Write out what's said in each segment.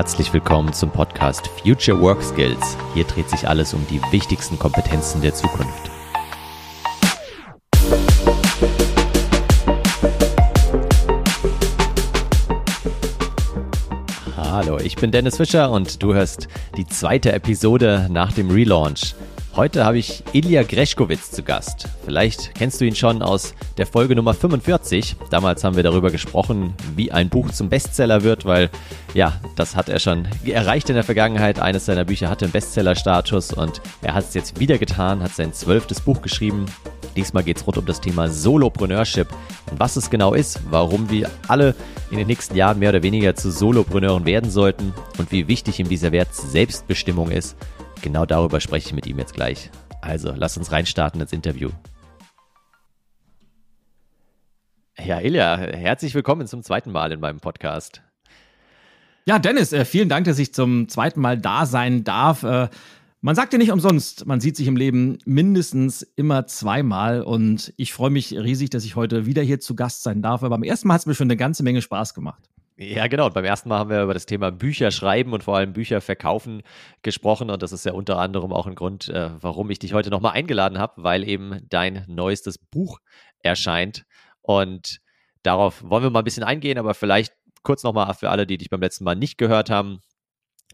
herzlich willkommen zum Podcast Future Work Skills. Hier dreht sich alles um die wichtigsten Kompetenzen der Zukunft. Hallo, ich bin Dennis Fischer und du hörst die zweite Episode nach dem Relaunch. Heute habe ich Ilya Greschkowitz zu Gast. Vielleicht kennst du ihn schon aus der Folge Nummer 45. Damals haben wir darüber gesprochen, wie ein Buch zum Bestseller wird, weil ja, das hat er schon erreicht in der Vergangenheit. Eines seiner Bücher hatte einen Bestsellerstatus und er hat es jetzt wieder getan, hat sein zwölftes Buch geschrieben. Diesmal geht es rund um das Thema Solopreneurship und was es genau ist, warum wir alle in den nächsten Jahren mehr oder weniger zu Solopreneuren werden sollten und wie wichtig ihm dieser Wert Selbstbestimmung ist Genau darüber spreche ich mit ihm jetzt gleich. Also, lass uns reinstarten ins Interview. Ja, Ilja, herzlich willkommen zum zweiten Mal in meinem Podcast. Ja, Dennis, äh, vielen Dank, dass ich zum zweiten Mal da sein darf. Äh, man sagt ja nicht umsonst, man sieht sich im Leben mindestens immer zweimal und ich freue mich riesig, dass ich heute wieder hier zu Gast sein darf. Aber beim ersten Mal hat es mir schon eine ganze Menge Spaß gemacht. Ja, genau. Und beim ersten Mal haben wir über das Thema Bücher schreiben und vor allem Bücher verkaufen gesprochen. Und das ist ja unter anderem auch ein Grund, äh, warum ich dich heute nochmal eingeladen habe, weil eben dein neuestes Buch erscheint. Und darauf wollen wir mal ein bisschen eingehen, aber vielleicht kurz nochmal für alle, die dich beim letzten Mal nicht gehört haben.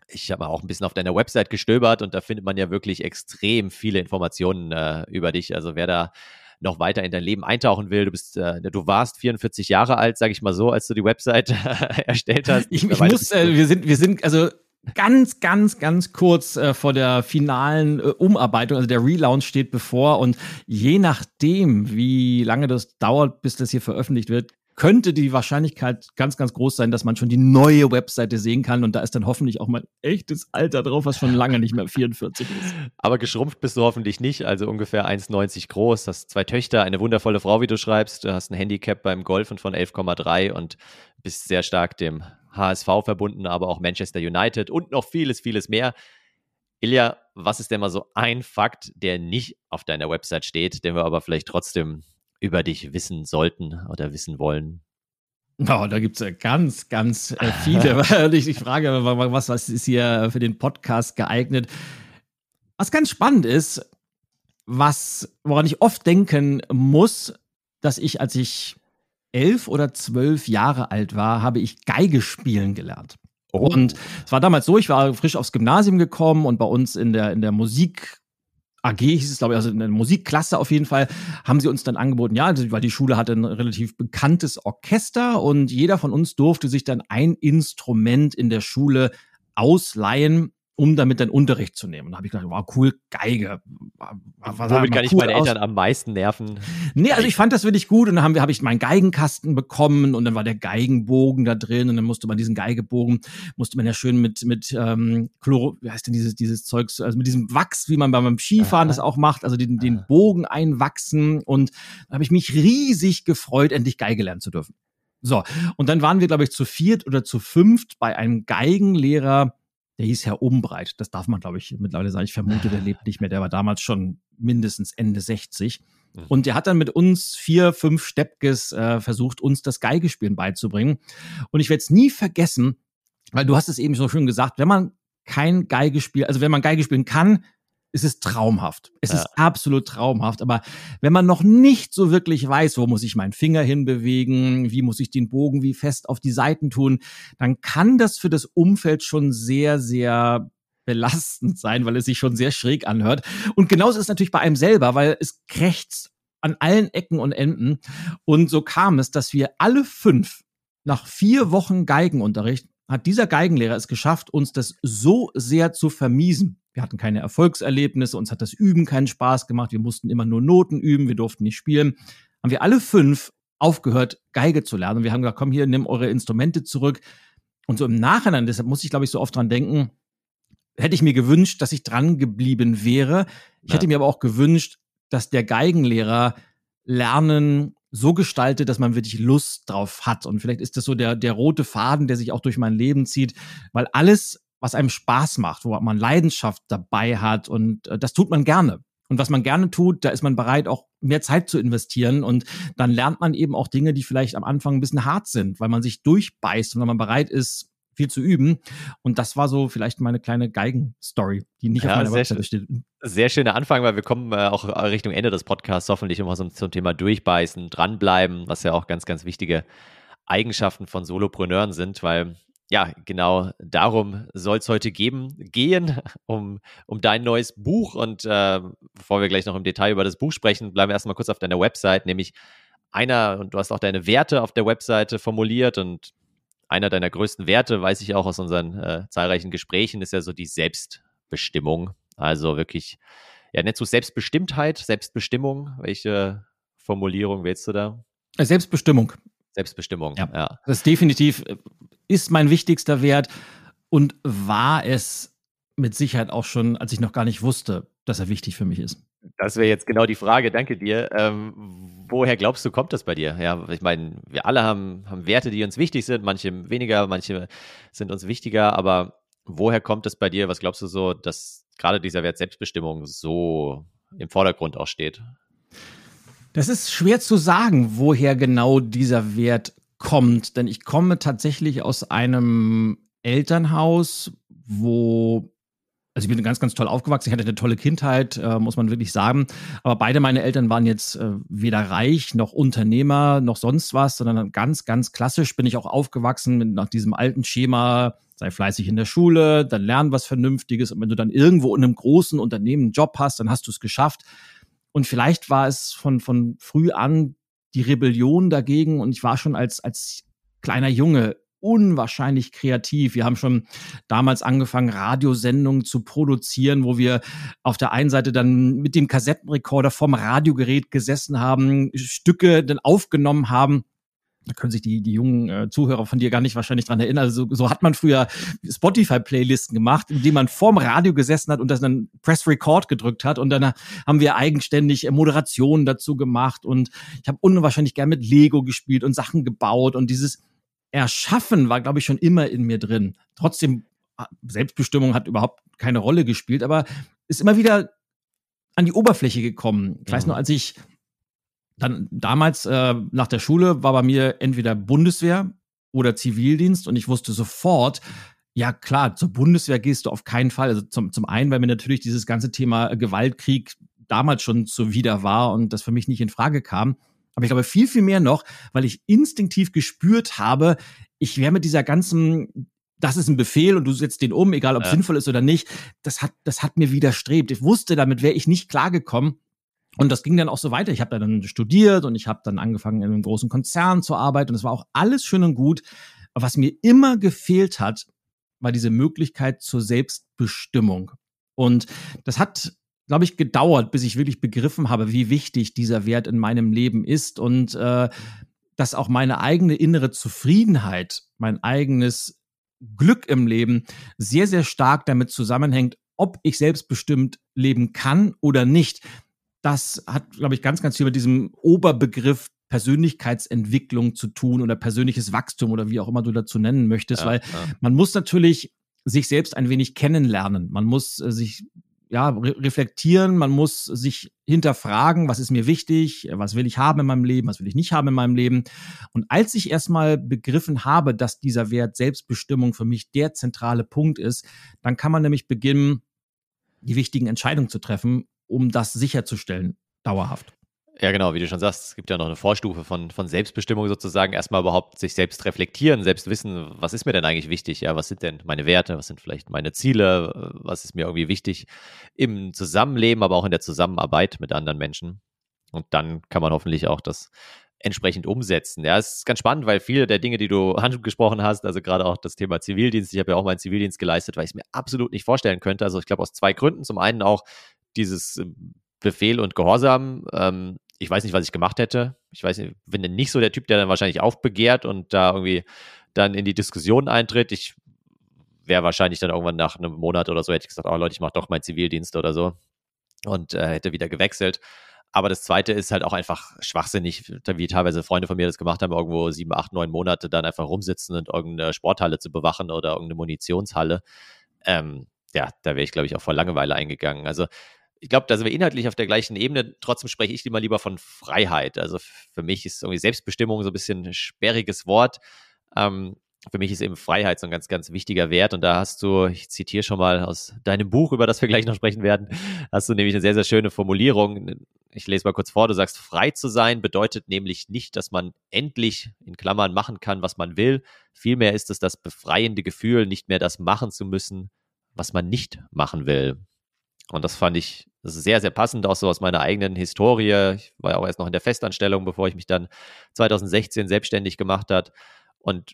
Ich habe auch ein bisschen auf deiner Website gestöbert und da findet man ja wirklich extrem viele Informationen äh, über dich. Also wer da noch weiter in dein Leben eintauchen will. Du bist, äh, du warst 44 Jahre alt, sage ich mal so, als du die Website erstellt hast. Ich, ich muss, äh, wir sind, wir sind, also ganz, ganz, ganz kurz äh, vor der finalen äh, Umarbeitung. Also der Relaunch steht bevor und je nachdem, wie lange das dauert, bis das hier veröffentlicht wird, könnte die Wahrscheinlichkeit ganz, ganz groß sein, dass man schon die neue Webseite sehen kann. Und da ist dann hoffentlich auch mein echtes Alter drauf, was schon lange nicht mehr 44 ist. Aber geschrumpft bist du hoffentlich nicht, also ungefähr 1,90 groß, hast zwei Töchter, eine wundervolle Frau, wie du schreibst. Du hast ein Handicap beim Golfen von 11,3 und bist sehr stark dem HSV verbunden, aber auch Manchester United und noch vieles, vieles mehr. Ilja, was ist denn mal so ein Fakt, der nicht auf deiner Website steht, den wir aber vielleicht trotzdem über dich wissen sollten oder wissen wollen? Oh, da gibt es ja ganz, ganz äh, viele. ich, ich frage, was, was ist hier für den Podcast geeignet? Was ganz spannend ist, was, woran ich oft denken muss, dass ich, als ich elf oder zwölf Jahre alt war, habe ich Geige spielen gelernt. Oh. Und es war damals so, ich war frisch aufs Gymnasium gekommen und bei uns in der, in der Musik AG hieß es, glaube ich, also in der Musikklasse auf jeden Fall, haben sie uns dann angeboten, ja, weil die Schule hatte ein relativ bekanntes Orchester und jeder von uns durfte sich dann ein Instrument in der ausleihen um damit dann Unterricht zu nehmen. Und da habe ich gedacht, wow, cool, Geige. Was Womit kann ich cool meine aus. Eltern am meisten nerven? Nee, also ich fand das wirklich gut und dann habe hab ich meinen Geigenkasten bekommen und dann war der Geigenbogen da drin und dann musste man diesen Geigebogen, musste man ja schön mit, mit ähm, Chloro, wie heißt denn dieses, dieses Zeugs, also mit diesem Wachs, wie man beim Skifahren Aha. das auch macht, also den, den Bogen einwachsen und da habe ich mich riesig gefreut, endlich Geige lernen zu dürfen. So, und dann waren wir, glaube ich, zu viert oder zu fünft bei einem Geigenlehrer, der hieß Herr Umbreit. Das darf man, glaube ich, mittlerweile sagen. Ich vermute, der lebt nicht mehr. Der war damals schon mindestens Ende 60. Mhm. Und der hat dann mit uns vier, fünf Steppkes äh, versucht, uns das Geigespielen beizubringen. Und ich werde es nie vergessen, weil du hast es eben so schön gesagt, wenn man kein Geigespiel, also wenn man Geige spielen kann, es ist traumhaft. Es ja. ist absolut traumhaft. Aber wenn man noch nicht so wirklich weiß, wo muss ich meinen Finger hinbewegen, wie muss ich den Bogen wie fest auf die Seiten tun, dann kann das für das Umfeld schon sehr, sehr belastend sein, weil es sich schon sehr schräg anhört. Und genauso ist es natürlich bei einem selber, weil es krächzt an allen Ecken und Enden. Und so kam es, dass wir alle fünf nach vier Wochen Geigenunterricht hat dieser Geigenlehrer es geschafft, uns das so sehr zu vermiesen, wir hatten keine Erfolgserlebnisse, uns hat das Üben keinen Spaß gemacht, wir mussten immer nur Noten üben, wir durften nicht spielen. Haben wir alle fünf aufgehört, Geige zu lernen. Und wir haben gesagt, komm hier, nimm eure Instrumente zurück. Und so im Nachhinein, deshalb muss ich, glaube ich, so oft dran denken, hätte ich mir gewünscht, dass ich dran geblieben wäre. Ich ja. hätte mir aber auch gewünscht, dass der Geigenlehrer Lernen so gestaltet, dass man wirklich Lust drauf hat. Und vielleicht ist das so der, der rote Faden, der sich auch durch mein Leben zieht, weil alles, was einem Spaß macht, wo man Leidenschaft dabei hat und äh, das tut man gerne. Und was man gerne tut, da ist man bereit, auch mehr Zeit zu investieren. Und dann lernt man eben auch Dinge, die vielleicht am Anfang ein bisschen hart sind, weil man sich durchbeißt und weil man bereit ist, viel zu üben. Und das war so vielleicht meine kleine Geigen-Story, die nicht ja, auf meiner Webseite steht. Sehr schöner Anfang, weil wir kommen äh, auch Richtung Ende des Podcasts hoffentlich immer so zum Thema Durchbeißen, dranbleiben, was ja auch ganz, ganz wichtige Eigenschaften von Solopreneuren sind, weil ja, genau darum soll es heute geben, gehen, um, um dein neues Buch. Und äh, bevor wir gleich noch im Detail über das Buch sprechen, bleiben wir erstmal kurz auf deiner Website, nämlich einer, und du hast auch deine Werte auf der Webseite formuliert und einer deiner größten Werte, weiß ich auch aus unseren äh, zahlreichen Gesprächen, ist ja so die Selbstbestimmung. Also wirklich, ja, nennst du Selbstbestimmtheit, Selbstbestimmung? Welche Formulierung wählst du da? Selbstbestimmung. Selbstbestimmung, ja. ja. Das definitiv, äh, ist mein wichtigster Wert und war es mit Sicherheit auch schon, als ich noch gar nicht wusste, dass er wichtig für mich ist. Das wäre jetzt genau die Frage, danke dir. Ähm, woher glaubst du, kommt das bei dir? Ja, ich meine, wir alle haben, haben Werte, die uns wichtig sind, manche weniger, manche sind uns wichtiger, aber woher kommt es bei dir? Was glaubst du so, dass gerade dieser Wert Selbstbestimmung so im Vordergrund auch steht? Das ist schwer zu sagen, woher genau dieser Wert kommt, denn ich komme tatsächlich aus einem Elternhaus, wo also ich bin ganz, ganz toll aufgewachsen. Ich hatte eine tolle Kindheit, äh, muss man wirklich sagen. Aber beide meine Eltern waren jetzt äh, weder reich noch Unternehmer noch sonst was, sondern ganz, ganz klassisch bin ich auch aufgewachsen mit, nach diesem alten Schema. Sei fleißig in der Schule, dann lern was Vernünftiges. Und wenn du dann irgendwo in einem großen Unternehmen einen Job hast, dann hast du es geschafft. Und vielleicht war es von, von früh an die Rebellion dagegen. Und ich war schon als, als kleiner Junge unwahrscheinlich kreativ. Wir haben schon damals angefangen, Radiosendungen zu produzieren, wo wir auf der einen Seite dann mit dem Kassettenrekorder vom Radiogerät gesessen haben, Stücke dann aufgenommen haben da können sich die, die jungen äh, Zuhörer von dir gar nicht wahrscheinlich dran erinnern. Also so, hat man früher Spotify-Playlisten gemacht, indem man vorm Radio gesessen hat und das dann Press Record gedrückt hat. Und dann haben wir eigenständig Moderationen dazu gemacht. Und ich habe unwahrscheinlich gern mit Lego gespielt und Sachen gebaut. Und dieses Erschaffen war, glaube ich, schon immer in mir drin. Trotzdem, ah, Selbstbestimmung hat überhaupt keine Rolle gespielt, aber ist immer wieder an die Oberfläche gekommen. Ich weiß mhm. nur, als ich dann damals äh, nach der Schule war bei mir entweder Bundeswehr oder Zivildienst und ich wusste sofort, ja klar, zur Bundeswehr gehst du auf keinen Fall. Also zum, zum einen, weil mir natürlich dieses ganze Thema Gewaltkrieg damals schon zuwider war und das für mich nicht in Frage kam. Aber ich glaube viel, viel mehr noch, weil ich instinktiv gespürt habe, ich wäre mit dieser ganzen das ist ein Befehl und du setzt den um, egal ob es ja. sinnvoll ist oder nicht. Das hat, das hat mir widerstrebt. Ich wusste, damit wäre ich nicht klargekommen. Und das ging dann auch so weiter. Ich habe dann studiert und ich habe dann angefangen, in einem großen Konzern zu arbeiten. Und es war auch alles schön und gut. Aber was mir immer gefehlt hat, war diese Möglichkeit zur Selbstbestimmung. Und das hat, glaube ich, gedauert, bis ich wirklich begriffen habe, wie wichtig dieser Wert in meinem Leben ist und äh, dass auch meine eigene innere Zufriedenheit, mein eigenes Glück im Leben sehr, sehr stark damit zusammenhängt, ob ich selbstbestimmt leben kann oder nicht das hat, glaube ich, ganz, ganz viel mit diesem Oberbegriff Persönlichkeitsentwicklung zu tun oder persönliches Wachstum oder wie auch immer du dazu nennen möchtest, ja, weil ja. man muss natürlich sich selbst ein wenig kennenlernen. Man muss äh, sich ja, re reflektieren, man muss sich hinterfragen, was ist mir wichtig, was will ich haben in meinem Leben, was will ich nicht haben in meinem Leben. Und als ich erstmal begriffen habe, dass dieser Wert Selbstbestimmung für mich der zentrale Punkt ist, dann kann man nämlich beginnen, die wichtigen Entscheidungen zu treffen um das sicherzustellen, dauerhaft. Ja, genau, wie du schon sagst, es gibt ja noch eine Vorstufe von, von Selbstbestimmung sozusagen. Erstmal überhaupt sich selbst reflektieren, selbst wissen, was ist mir denn eigentlich wichtig? Ja, was sind denn meine Werte? Was sind vielleicht meine Ziele? Was ist mir irgendwie wichtig im Zusammenleben, aber auch in der Zusammenarbeit mit anderen Menschen? Und dann kann man hoffentlich auch das entsprechend umsetzen. Ja, es ist ganz spannend, weil viele der Dinge, die du angesprochen hast, also gerade auch das Thema Zivildienst, ich habe ja auch meinen Zivildienst geleistet, weil ich es mir absolut nicht vorstellen könnte. Also ich glaube aus zwei Gründen. Zum einen auch, dieses Befehl und Gehorsam. Ähm, ich weiß nicht, was ich gemacht hätte. Ich weiß nicht, bin denn nicht so der Typ, der dann wahrscheinlich aufbegehrt und da irgendwie dann in die Diskussion eintritt. Ich wäre wahrscheinlich dann irgendwann nach einem Monat oder so, hätte ich gesagt, oh Leute, ich mache doch meinen Zivildienst oder so und äh, hätte wieder gewechselt. Aber das Zweite ist halt auch einfach schwachsinnig, wie teilweise Freunde von mir das gemacht haben, irgendwo sieben, acht, neun Monate dann einfach rumsitzen und irgendeine Sporthalle zu bewachen oder irgendeine Munitionshalle. Ähm, ja, da wäre ich, glaube ich, auch vor Langeweile eingegangen. Also ich glaube, da sind wir inhaltlich auf der gleichen Ebene. Trotzdem spreche ich immer lieber von Freiheit. Also für mich ist irgendwie Selbstbestimmung so ein bisschen ein sperriges Wort. Ähm, für mich ist eben Freiheit so ein ganz, ganz wichtiger Wert. Und da hast du, ich zitiere schon mal aus deinem Buch, über das wir gleich noch sprechen werden, hast du nämlich eine sehr, sehr schöne Formulierung. Ich lese mal kurz vor. Du sagst, frei zu sein bedeutet nämlich nicht, dass man endlich in Klammern machen kann, was man will. Vielmehr ist es das befreiende Gefühl, nicht mehr das machen zu müssen, was man nicht machen will. Und das fand ich sehr, sehr passend, auch so aus meiner eigenen Historie. Ich war ja auch erst noch in der Festanstellung, bevor ich mich dann 2016 selbstständig gemacht hat. Und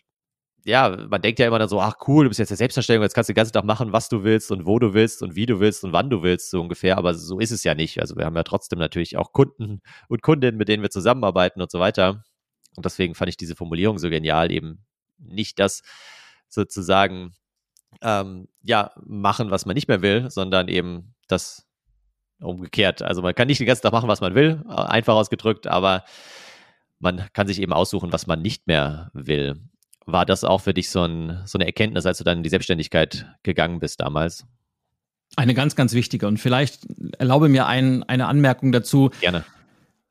ja, man denkt ja immer dann so, ach cool, du bist jetzt der Selbstverstellung, jetzt kannst du den ganzen Tag machen, was du willst und wo du willst und wie du willst und wann du willst, so ungefähr. Aber so ist es ja nicht. Also wir haben ja trotzdem natürlich auch Kunden und Kundinnen, mit denen wir zusammenarbeiten und so weiter. Und deswegen fand ich diese Formulierung so genial, eben nicht das sozusagen, ähm, ja, machen, was man nicht mehr will, sondern eben das umgekehrt. Also man kann nicht den ganzen Tag machen, was man will, einfach ausgedrückt, aber man kann sich eben aussuchen, was man nicht mehr will. War das auch für dich so, ein, so eine Erkenntnis, als du dann in die Selbstständigkeit gegangen bist damals? Eine ganz, ganz wichtige. Und vielleicht erlaube mir ein, eine Anmerkung dazu. Gerne.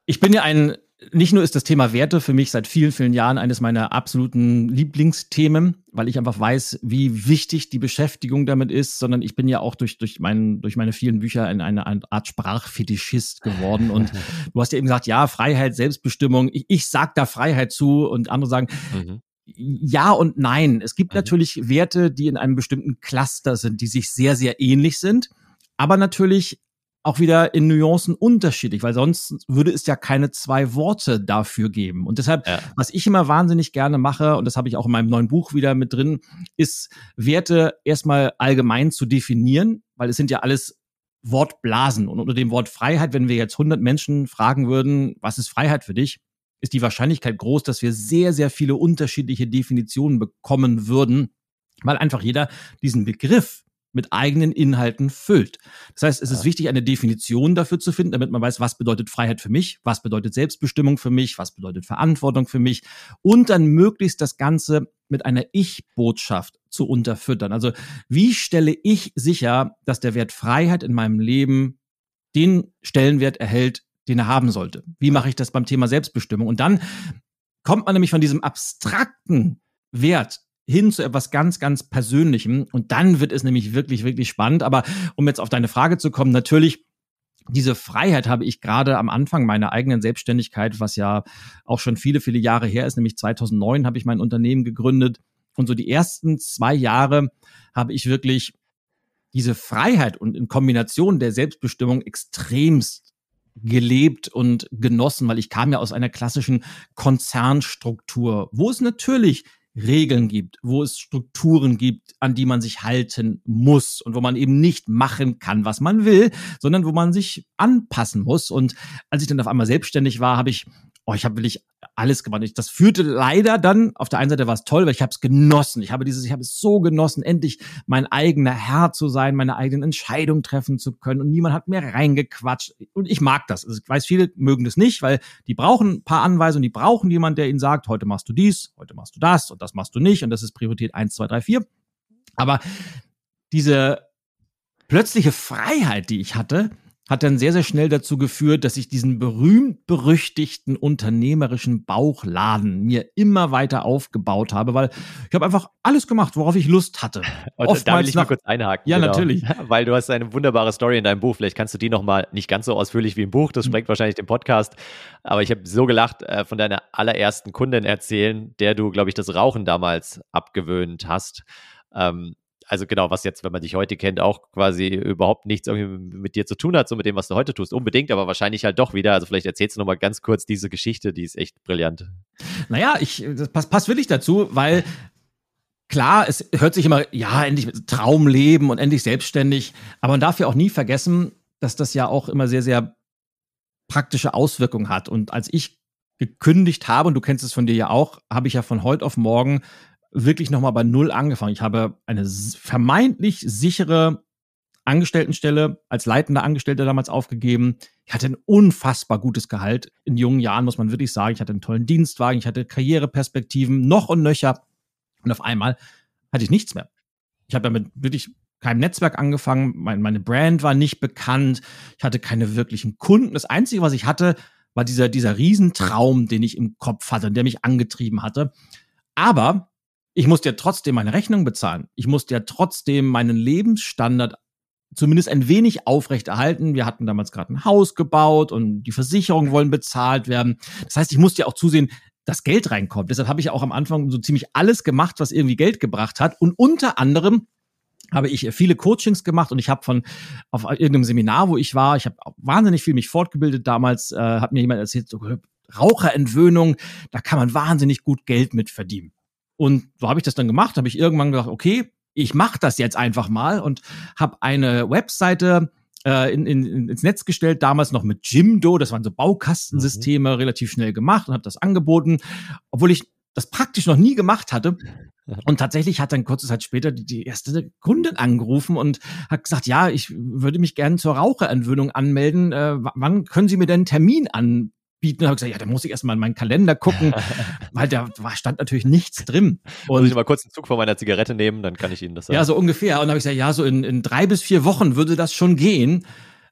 Ich bin ja ein, nicht nur ist das Thema Werte für mich seit vielen, vielen Jahren eines meiner absoluten Lieblingsthemen, weil ich einfach weiß, wie wichtig die Beschäftigung damit ist, sondern ich bin ja auch durch, durch, mein, durch meine vielen Bücher in eine, eine Art Sprachfetischist geworden. Und du hast ja eben gesagt, ja, Freiheit, Selbstbestimmung. Ich, ich sag da Freiheit zu und andere sagen, mhm ja und nein. Es gibt mhm. natürlich Werte, die in einem bestimmten Cluster sind, die sich sehr, sehr ähnlich sind, aber natürlich auch wieder in Nuancen unterschiedlich, weil sonst würde es ja keine zwei Worte dafür geben. Und deshalb, ja. was ich immer wahnsinnig gerne mache, und das habe ich auch in meinem neuen Buch wieder mit drin, ist Werte erstmal allgemein zu definieren, weil es sind ja alles Wortblasen. Und unter dem Wort Freiheit, wenn wir jetzt 100 Menschen fragen würden, was ist Freiheit für dich? ist die Wahrscheinlichkeit groß, dass wir sehr, sehr viele unterschiedliche Definitionen bekommen würden, weil einfach jeder diesen Begriff mit eigenen Inhalten füllt. Das heißt, es ist wichtig, eine Definition dafür zu finden, damit man weiß, was bedeutet Freiheit für mich, was bedeutet Selbstbestimmung für mich, was bedeutet Verantwortung für mich und dann möglichst das Ganze mit einer Ich-Botschaft zu unterfüttern. Also wie stelle ich sicher, dass der Wert Freiheit in meinem Leben den Stellenwert erhält, den er haben sollte. Wie mache ich das beim Thema Selbstbestimmung? Und dann kommt man nämlich von diesem abstrakten Wert hin zu etwas ganz, ganz Persönlichem. Und dann wird es nämlich wirklich, wirklich spannend. Aber um jetzt auf deine Frage zu kommen, natürlich, diese Freiheit habe ich gerade am Anfang meiner eigenen Selbstständigkeit, was ja auch schon viele, viele Jahre her ist, nämlich 2009 habe ich mein Unternehmen gegründet. Und so die ersten zwei Jahre habe ich wirklich diese Freiheit und in Kombination der Selbstbestimmung extremst gelebt und genossen, weil ich kam ja aus einer klassischen Konzernstruktur, wo es natürlich Regeln gibt, wo es Strukturen gibt, an die man sich halten muss und wo man eben nicht machen kann, was man will, sondern wo man sich anpassen muss. Und als ich dann auf einmal selbstständig war, habe ich oh, ich habe wirklich alles gemacht. das führte leider dann, auf der einen Seite war es toll, weil ich habe es genossen. Ich habe dieses, ich habe es so genossen, endlich mein eigener Herr zu sein, meine eigenen Entscheidungen treffen zu können und niemand hat mehr reingequatscht. Und ich mag das. Also ich weiß, viele mögen das nicht, weil die brauchen ein paar Anweisungen, die brauchen jemanden, der ihnen sagt, heute machst du dies, heute machst du das und das machst du nicht und das ist Priorität eins, zwei, drei, vier. Aber diese plötzliche Freiheit, die ich hatte, hat dann sehr, sehr schnell dazu geführt, dass ich diesen berühmt-berüchtigten unternehmerischen Bauchladen mir immer weiter aufgebaut habe, weil ich habe einfach alles gemacht, worauf ich Lust hatte. Und Oftmals da will ich mal kurz einhaken. Ja, genau. natürlich. Weil du hast eine wunderbare Story in deinem Buch. Vielleicht kannst du die nochmal nicht ganz so ausführlich wie im Buch, das sprengt mhm. wahrscheinlich den Podcast. Aber ich habe so gelacht, äh, von deiner allerersten Kundin erzählen, der du, glaube ich, das Rauchen damals abgewöhnt hast. Ähm, also genau, was jetzt, wenn man dich heute kennt, auch quasi überhaupt nichts irgendwie mit dir zu tun hat, so mit dem, was du heute tust. Unbedingt, aber wahrscheinlich halt doch wieder. Also vielleicht erzählst du nochmal ganz kurz diese Geschichte, die ist echt brillant. Naja, ich, das passt, passt wirklich dazu, weil klar, es hört sich immer, ja, endlich Traumleben und endlich selbstständig, aber man darf ja auch nie vergessen, dass das ja auch immer sehr, sehr praktische Auswirkungen hat. Und als ich gekündigt habe, und du kennst es von dir ja auch, habe ich ja von heute auf morgen wirklich nochmal bei Null angefangen. Ich habe eine vermeintlich sichere Angestelltenstelle als leitender Angestellter damals aufgegeben. Ich hatte ein unfassbar gutes Gehalt. In jungen Jahren muss man wirklich sagen, ich hatte einen tollen Dienstwagen, ich hatte Karriereperspektiven, noch und nöcher. Und auf einmal hatte ich nichts mehr. Ich habe damit wirklich keinem Netzwerk angefangen. meine Brand war nicht bekannt. Ich hatte keine wirklichen Kunden. Das Einzige, was ich hatte, war dieser, dieser Riesentraum, den ich im Kopf hatte und der mich angetrieben hatte. Aber ich musste ja trotzdem meine Rechnung bezahlen. Ich musste ja trotzdem meinen Lebensstandard zumindest ein wenig aufrechterhalten. Wir hatten damals gerade ein Haus gebaut und die Versicherungen wollen bezahlt werden. Das heißt, ich musste ja auch zusehen, dass Geld reinkommt. Deshalb habe ich auch am Anfang so ziemlich alles gemacht, was irgendwie Geld gebracht hat. Und unter anderem habe ich viele Coachings gemacht und ich habe von auf irgendeinem Seminar, wo ich war, ich habe wahnsinnig viel mich fortgebildet damals, äh, hat mir jemand erzählt, so Raucherentwöhnung, da kann man wahnsinnig gut Geld mit verdienen. Und so habe ich das dann gemacht, habe ich irgendwann gedacht, okay, ich mache das jetzt einfach mal und habe eine Webseite äh, in, in, ins Netz gestellt, damals noch mit Jimdo, das waren so Baukastensysteme, mhm. relativ schnell gemacht und habe das angeboten, obwohl ich das praktisch noch nie gemacht hatte. Und tatsächlich hat dann kurze Zeit später die, die erste Kundin angerufen und hat gesagt, ja, ich würde mich gerne zur Raucherentwöhnung anmelden. Äh, wann können Sie mir denn einen Termin an, bieten. Habe gesagt, ja, da muss ich erstmal in meinen Kalender gucken, weil da stand natürlich nichts drin. Und muss ich mal kurz einen Zug von meiner Zigarette nehmen, dann kann ich Ihnen das sagen. Ja, so ungefähr. Und dann habe ich gesagt, ja, so in, in drei bis vier Wochen würde das schon gehen,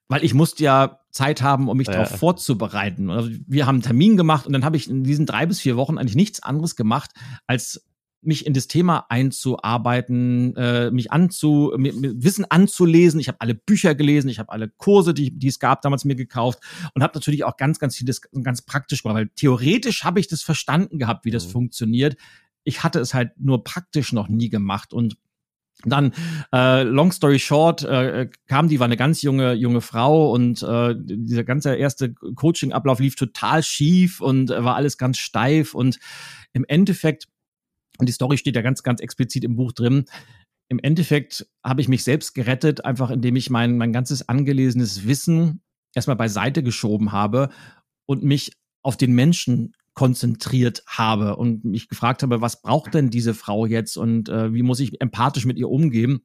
weil ich musste ja Zeit haben, um mich ja. darauf vorzubereiten. Also wir haben einen Termin gemacht und dann habe ich in diesen drei bis vier Wochen eigentlich nichts anderes gemacht, als mich in das Thema einzuarbeiten, äh, mich anzu, Wissen anzulesen. Ich habe alle Bücher gelesen, ich habe alle Kurse, die, die es gab, damals mir gekauft und habe natürlich auch ganz, ganz vieles ganz praktisch gemacht, weil theoretisch habe ich das verstanden gehabt, wie das mhm. funktioniert. Ich hatte es halt nur praktisch noch nie gemacht und dann, äh, long story short, äh, kam die, war eine ganz junge, junge Frau und äh, dieser ganze erste Coaching-Ablauf lief total schief und äh, war alles ganz steif und im Endeffekt und die Story steht ja ganz, ganz explizit im Buch drin. Im Endeffekt habe ich mich selbst gerettet, einfach indem ich mein, mein ganzes angelesenes Wissen erstmal beiseite geschoben habe und mich auf den Menschen konzentriert habe und mich gefragt habe, was braucht denn diese Frau jetzt und äh, wie muss ich empathisch mit ihr umgehen?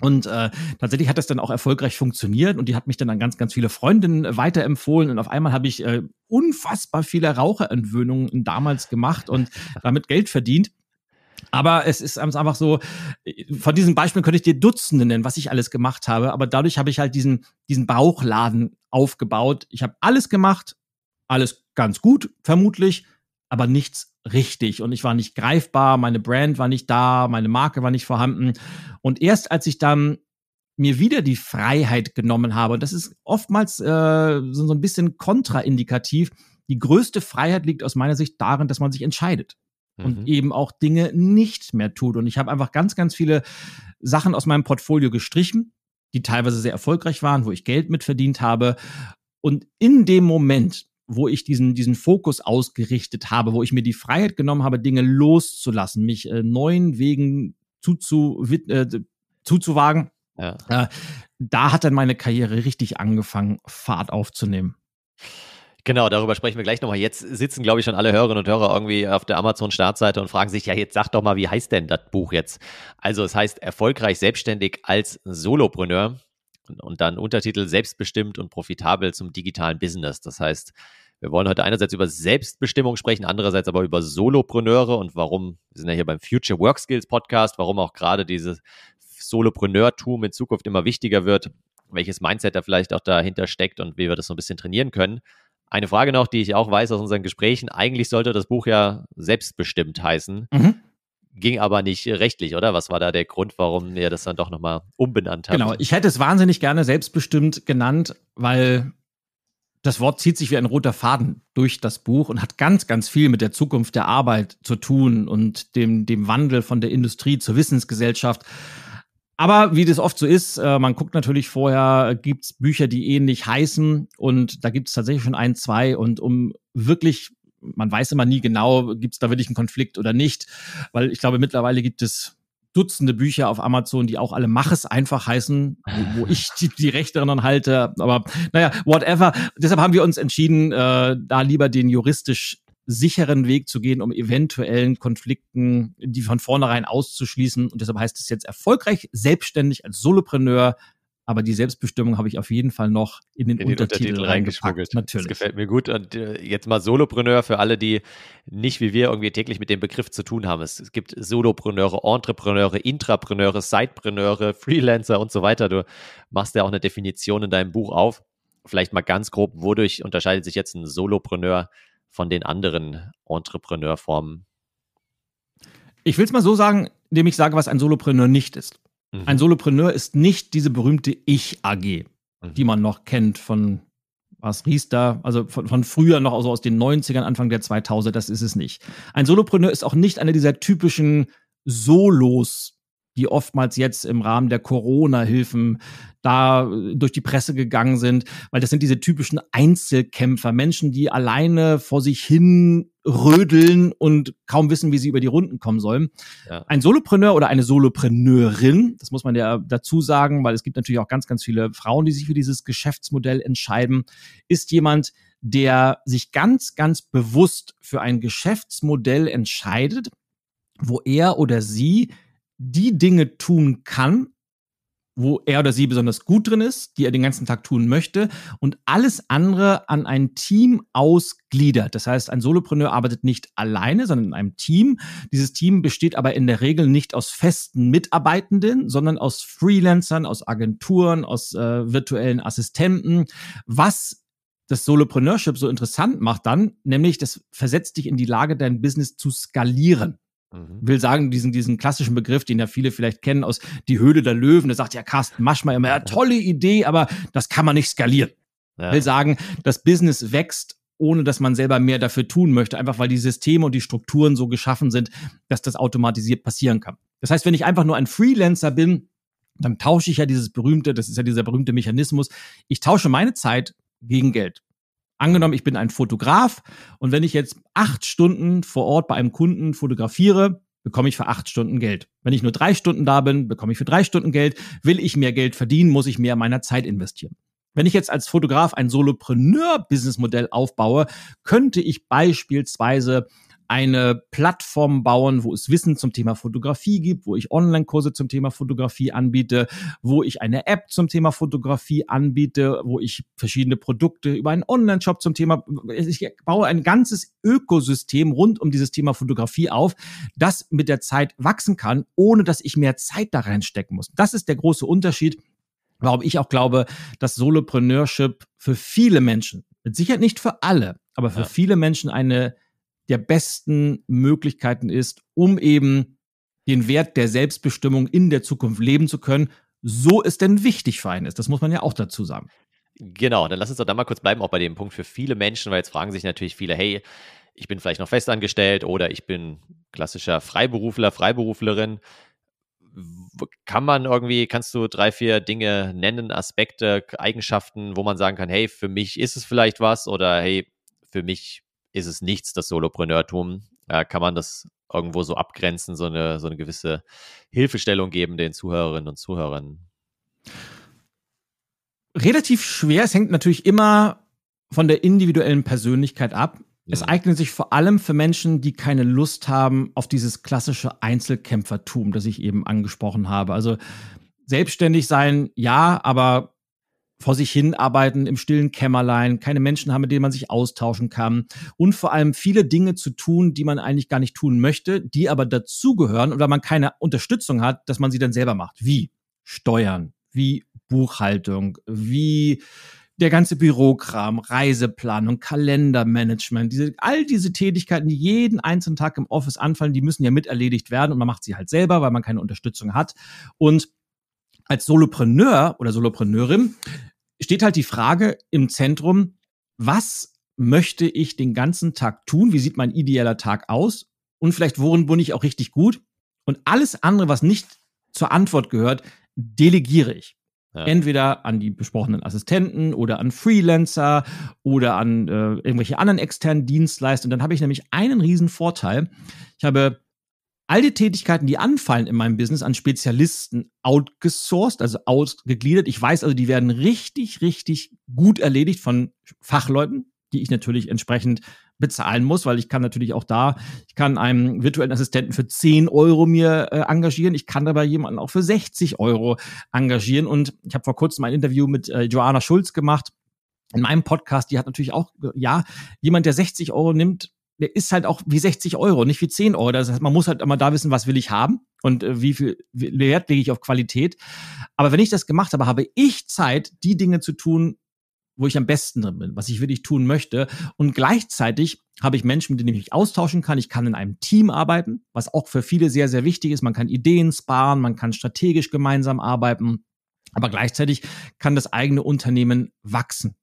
Und äh, tatsächlich hat das dann auch erfolgreich funktioniert und die hat mich dann an ganz, ganz viele Freundinnen weiterempfohlen und auf einmal habe ich äh, unfassbar viele Raucherentwöhnungen damals gemacht und damit Geld verdient. Aber es ist einfach so, von diesen Beispielen könnte ich dir Dutzende nennen, was ich alles gemacht habe. Aber dadurch habe ich halt diesen, diesen Bauchladen aufgebaut. Ich habe alles gemacht, alles ganz gut, vermutlich, aber nichts richtig. Und ich war nicht greifbar, meine Brand war nicht da, meine Marke war nicht vorhanden. Und erst als ich dann mir wieder die Freiheit genommen habe, und das ist oftmals äh, so, so ein bisschen kontraindikativ, die größte Freiheit liegt aus meiner Sicht darin, dass man sich entscheidet und mhm. eben auch Dinge nicht mehr tut. Und ich habe einfach ganz, ganz viele Sachen aus meinem Portfolio gestrichen, die teilweise sehr erfolgreich waren, wo ich Geld mitverdient habe. Und in dem Moment, wo ich diesen, diesen Fokus ausgerichtet habe, wo ich mir die Freiheit genommen habe, Dinge loszulassen, mich äh, neuen Wegen zuzu, äh, zuzuwagen, ja. äh, da hat dann meine Karriere richtig angefangen, Fahrt aufzunehmen. Genau, darüber sprechen wir gleich nochmal. Jetzt sitzen, glaube ich, schon alle Hörerinnen und Hörer irgendwie auf der Amazon-Startseite und fragen sich, ja, jetzt sag doch mal, wie heißt denn das Buch jetzt? Also es heißt Erfolgreich selbstständig als Solopreneur und dann Untertitel Selbstbestimmt und profitabel zum digitalen Business. Das heißt, wir wollen heute einerseits über Selbstbestimmung sprechen, andererseits aber über Solopreneure und warum, wir sind ja hier beim Future Work Skills Podcast, warum auch gerade dieses Solopreneurtum in Zukunft immer wichtiger wird, welches Mindset da vielleicht auch dahinter steckt und wie wir das so ein bisschen trainieren können. Eine Frage noch, die ich auch weiß aus unseren Gesprächen. Eigentlich sollte das Buch ja selbstbestimmt heißen. Mhm. Ging aber nicht rechtlich, oder? Was war da der Grund, warum ihr das dann doch nochmal umbenannt habt? Genau, ich hätte es wahnsinnig gerne selbstbestimmt genannt, weil das Wort zieht sich wie ein roter Faden durch das Buch und hat ganz, ganz viel mit der Zukunft der Arbeit zu tun und dem, dem Wandel von der Industrie zur Wissensgesellschaft. Aber wie das oft so ist, äh, man guckt natürlich vorher, gibt's Bücher, die ähnlich heißen und da gibt es tatsächlich schon ein, zwei und um wirklich, man weiß immer nie genau, gibt's da wirklich einen Konflikt oder nicht, weil ich glaube, mittlerweile gibt es Dutzende Bücher auf Amazon, die auch alle Mach es einfach heißen, wo, wo ich die, die Rechte halte. Aber naja, whatever. Deshalb haben wir uns entschieden, äh, da lieber den juristisch sicheren Weg zu gehen, um eventuellen Konflikten, die von vornherein auszuschließen. Und deshalb heißt es jetzt erfolgreich selbstständig als Solopreneur. Aber die Selbstbestimmung habe ich auf jeden Fall noch in den, in Untertitel, Untertitel reingepackt. Natürlich. Das gefällt mir gut. Und äh, jetzt mal Solopreneur für alle, die nicht wie wir irgendwie täglich mit dem Begriff zu tun haben. Es, es gibt Solopreneure, Entrepreneure, Intrapreneure, Sidepreneure, Freelancer und so weiter. Du machst ja auch eine Definition in deinem Buch auf. Vielleicht mal ganz grob, wodurch unterscheidet sich jetzt ein Solopreneur von den anderen Entrepreneurformen? Ich will es mal so sagen, indem ich sage, was ein Solopreneur nicht ist. Mhm. Ein Solopreneur ist nicht diese berühmte Ich-AG, mhm. die man noch kennt von was Riester, also von, von früher noch also aus den 90ern, Anfang der 2000er, das ist es nicht. Ein Solopreneur ist auch nicht einer dieser typischen Solos, die oftmals jetzt im Rahmen der Corona-Hilfen da äh, durch die Presse gegangen sind, weil das sind diese typischen Einzelkämpfer, Menschen, die alleine vor sich hin rödeln und kaum wissen, wie sie über die Runden kommen sollen. Ja. Ein Solopreneur oder eine Solopreneurin, das muss man ja dazu sagen, weil es gibt natürlich auch ganz, ganz viele Frauen, die sich für dieses Geschäftsmodell entscheiden, ist jemand, der sich ganz, ganz bewusst für ein Geschäftsmodell entscheidet, wo er oder sie die Dinge tun kann, wo er oder sie besonders gut drin ist, die er den ganzen Tag tun möchte und alles andere an ein Team ausgliedert. Das heißt, ein Solopreneur arbeitet nicht alleine, sondern in einem Team. Dieses Team besteht aber in der Regel nicht aus festen Mitarbeitenden, sondern aus Freelancern, aus Agenturen, aus äh, virtuellen Assistenten, was das Solopreneurship so interessant macht dann, nämlich das versetzt dich in die Lage, dein Business zu skalieren. Mhm. Will sagen, diesen, diesen klassischen Begriff, den ja viele vielleicht kennen aus Die Höhle der Löwen, da sagt ja Carsten Maschmeyer immer, ja, tolle Idee, aber das kann man nicht skalieren. Ja. Will sagen, das Business wächst, ohne dass man selber mehr dafür tun möchte, einfach weil die Systeme und die Strukturen so geschaffen sind, dass das automatisiert passieren kann. Das heißt, wenn ich einfach nur ein Freelancer bin, dann tausche ich ja dieses berühmte, das ist ja dieser berühmte Mechanismus, ich tausche meine Zeit gegen Geld. Angenommen, ich bin ein Fotograf und wenn ich jetzt acht Stunden vor Ort bei einem Kunden fotografiere, bekomme ich für acht Stunden Geld. Wenn ich nur drei Stunden da bin, bekomme ich für drei Stunden Geld. Will ich mehr Geld verdienen, muss ich mehr meiner Zeit investieren. Wenn ich jetzt als Fotograf ein Solopreneur-Businessmodell aufbaue, könnte ich beispielsweise eine Plattform bauen, wo es Wissen zum Thema Fotografie gibt, wo ich Online-Kurse zum Thema Fotografie anbiete, wo ich eine App zum Thema Fotografie anbiete, wo ich verschiedene Produkte über einen Online-Shop zum Thema, ich baue ein ganzes Ökosystem rund um dieses Thema Fotografie auf, das mit der Zeit wachsen kann, ohne dass ich mehr Zeit da reinstecken muss. Das ist der große Unterschied warum ich auch glaube, dass Solopreneurship für viele Menschen, mit Sicherheit nicht für alle, aber für ja. viele Menschen eine der besten Möglichkeiten ist, um eben den Wert der Selbstbestimmung in der Zukunft leben zu können, so es denn wichtig für einen ist. Das muss man ja auch dazu sagen. Genau, dann lass uns doch da mal kurz bleiben, auch bei dem Punkt für viele Menschen, weil jetzt fragen sich natürlich viele, hey, ich bin vielleicht noch festangestellt oder ich bin klassischer Freiberufler, Freiberuflerin. Kann man irgendwie, kannst du drei, vier Dinge nennen, Aspekte, Eigenschaften, wo man sagen kann, hey, für mich ist es vielleicht was oder hey, für mich ist es nichts, das Solopreneurtum. Äh, kann man das irgendwo so abgrenzen, so eine, so eine gewisse Hilfestellung geben den Zuhörerinnen und Zuhörern? Relativ schwer. Es hängt natürlich immer von der individuellen Persönlichkeit ab. Es eignet sich vor allem für Menschen, die keine Lust haben auf dieses klassische Einzelkämpfertum, das ich eben angesprochen habe. Also selbstständig sein, ja, aber vor sich hin arbeiten im stillen Kämmerlein, keine Menschen haben, mit denen man sich austauschen kann und vor allem viele Dinge zu tun, die man eigentlich gar nicht tun möchte, die aber dazugehören oder man keine Unterstützung hat, dass man sie dann selber macht. Wie Steuern, wie Buchhaltung, wie der ganze Bürokram, Reiseplanung, Kalendermanagement, diese, all diese Tätigkeiten, die jeden einzelnen Tag im Office anfallen, die müssen ja miterledigt werden und man macht sie halt selber, weil man keine Unterstützung hat. Und als Solopreneur oder Solopreneurin steht halt die Frage im Zentrum, was möchte ich den ganzen Tag tun? Wie sieht mein idealer Tag aus? Und vielleicht, worin bin ich auch richtig gut? Und alles andere, was nicht zur Antwort gehört, delegiere ich. Ja. Entweder an die besprochenen Assistenten oder an Freelancer oder an äh, irgendwelche anderen externen Dienstleister. Und dann habe ich nämlich einen riesen Vorteil. Ich habe all die Tätigkeiten, die anfallen in meinem Business, an Spezialisten outgesourced, also ausgegliedert. Ich weiß also, die werden richtig, richtig gut erledigt von Fachleuten, die ich natürlich entsprechend bezahlen muss, weil ich kann natürlich auch da, ich kann einen virtuellen Assistenten für 10 Euro mir äh, engagieren, ich kann dabei jemanden auch für 60 Euro engagieren. Und ich habe vor kurzem ein Interview mit äh, Joanna Schulz gemacht, in meinem Podcast, die hat natürlich auch, ja, jemand, der 60 Euro nimmt, der ist halt auch wie 60 Euro, nicht wie 10 Euro. Das heißt, man muss halt immer da wissen, was will ich haben und äh, wie viel Wert lege ich auf Qualität. Aber wenn ich das gemacht habe, habe ich Zeit, die Dinge zu tun, wo ich am besten drin bin, was ich wirklich tun möchte. Und gleichzeitig habe ich Menschen, mit denen ich mich austauschen kann. Ich kann in einem Team arbeiten, was auch für viele sehr, sehr wichtig ist. Man kann Ideen sparen, man kann strategisch gemeinsam arbeiten, aber gleichzeitig kann das eigene Unternehmen wachsen.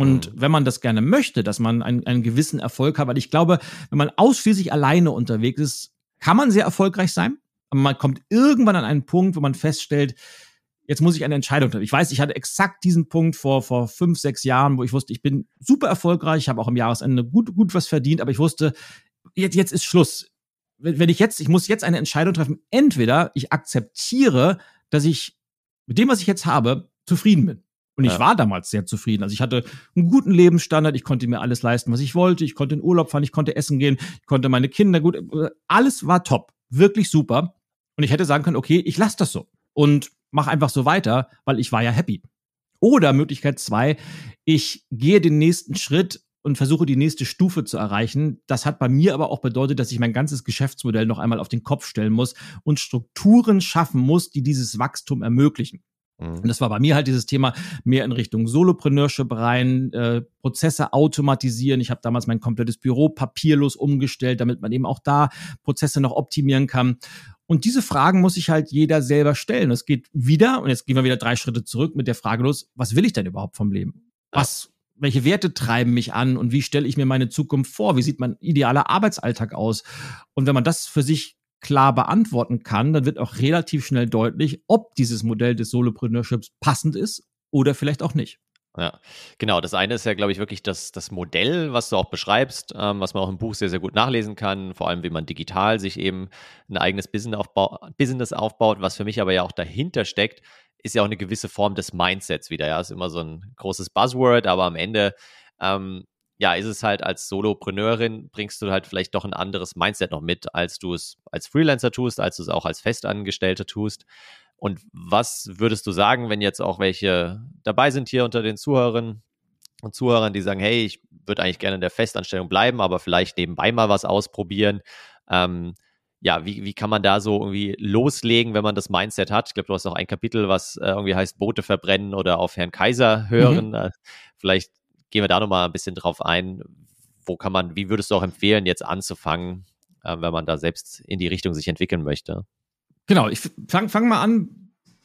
Und mhm. wenn man das gerne möchte, dass man einen, einen gewissen Erfolg hat, weil ich glaube, wenn man ausschließlich alleine unterwegs ist, kann man sehr erfolgreich sein. Aber man kommt irgendwann an einen Punkt, wo man feststellt, jetzt muss ich eine Entscheidung treffen. Ich weiß, ich hatte exakt diesen Punkt vor, vor fünf, sechs Jahren, wo ich wusste, ich bin super erfolgreich, ich habe auch am Jahresende gut, gut was verdient, aber ich wusste, jetzt, jetzt ist Schluss. Wenn ich jetzt, ich muss jetzt eine Entscheidung treffen. Entweder ich akzeptiere, dass ich mit dem, was ich jetzt habe, zufrieden bin. Und ich ja. war damals sehr zufrieden. Also ich hatte einen guten Lebensstandard, ich konnte mir alles leisten, was ich wollte, ich konnte in Urlaub fahren, ich konnte essen gehen, ich konnte meine Kinder gut, alles war top, wirklich super. Und ich hätte sagen können, okay, ich lasse das so. Und mach einfach so weiter, weil ich war ja happy. Oder Möglichkeit zwei, ich gehe den nächsten Schritt und versuche die nächste Stufe zu erreichen. Das hat bei mir aber auch bedeutet, dass ich mein ganzes Geschäftsmodell noch einmal auf den Kopf stellen muss und Strukturen schaffen muss, die dieses Wachstum ermöglichen. Mhm. Und das war bei mir halt dieses Thema mehr in Richtung Solopreneurship rein, äh, Prozesse automatisieren. Ich habe damals mein komplettes Büro papierlos umgestellt, damit man eben auch da Prozesse noch optimieren kann. Und diese Fragen muss sich halt jeder selber stellen. Es geht wieder, und jetzt gehen wir wieder drei Schritte zurück mit der Frage los, was will ich denn überhaupt vom Leben? Was, welche Werte treiben mich an und wie stelle ich mir meine Zukunft vor? Wie sieht mein idealer Arbeitsalltag aus? Und wenn man das für sich klar beantworten kann, dann wird auch relativ schnell deutlich, ob dieses Modell des Solopreneurships passend ist oder vielleicht auch nicht. Ja, genau. Das eine ist ja, glaube ich, wirklich das, das Modell, was du auch beschreibst, ähm, was man auch im Buch sehr, sehr gut nachlesen kann. Vor allem, wie man digital sich eben ein eigenes Business, aufbau Business aufbaut. Was für mich aber ja auch dahinter steckt, ist ja auch eine gewisse Form des Mindsets wieder. Ja, ist immer so ein großes Buzzword, aber am Ende, ähm, ja, ist es halt als Solopreneurin, bringst du halt vielleicht doch ein anderes Mindset noch mit, als du es als Freelancer tust, als du es auch als Festangestellter tust. Und was würdest du sagen, wenn jetzt auch welche dabei sind hier unter den Zuhörern und Zuhörern, die sagen, hey, ich würde eigentlich gerne in der Festanstellung bleiben, aber vielleicht nebenbei mal was ausprobieren. Ähm, ja, wie, wie kann man da so irgendwie loslegen, wenn man das Mindset hat? Ich glaube, du hast auch ein Kapitel, was äh, irgendwie heißt Boote verbrennen oder auf Herrn Kaiser hören. Mhm. Vielleicht gehen wir da nochmal ein bisschen drauf ein. Wo kann man, wie würdest du auch empfehlen, jetzt anzufangen, äh, wenn man da selbst in die Richtung sich entwickeln möchte? Genau, ich fang, fang mal an.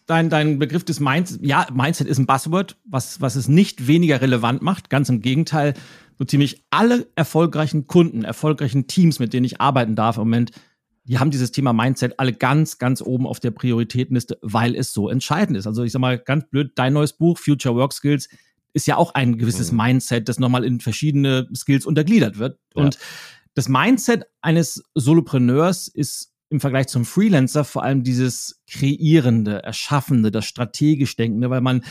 Dein, dein Begriff des Mindset, ja, Mindset ist ein Buzzword, was, was es nicht weniger relevant macht. Ganz im Gegenteil, so ziemlich alle erfolgreichen Kunden, erfolgreichen Teams, mit denen ich arbeiten darf im Moment, die haben dieses Thema Mindset alle ganz, ganz oben auf der Prioritätenliste, weil es so entscheidend ist. Also ich sag mal ganz blöd, dein neues Buch, Future Work Skills, ist ja auch ein gewisses mhm. Mindset, das nochmal in verschiedene Skills untergliedert wird. Ja. Und das Mindset eines Solopreneurs ist im Vergleich zum Freelancer vor allem dieses kreierende, erschaffende, das strategisch denkende, weil man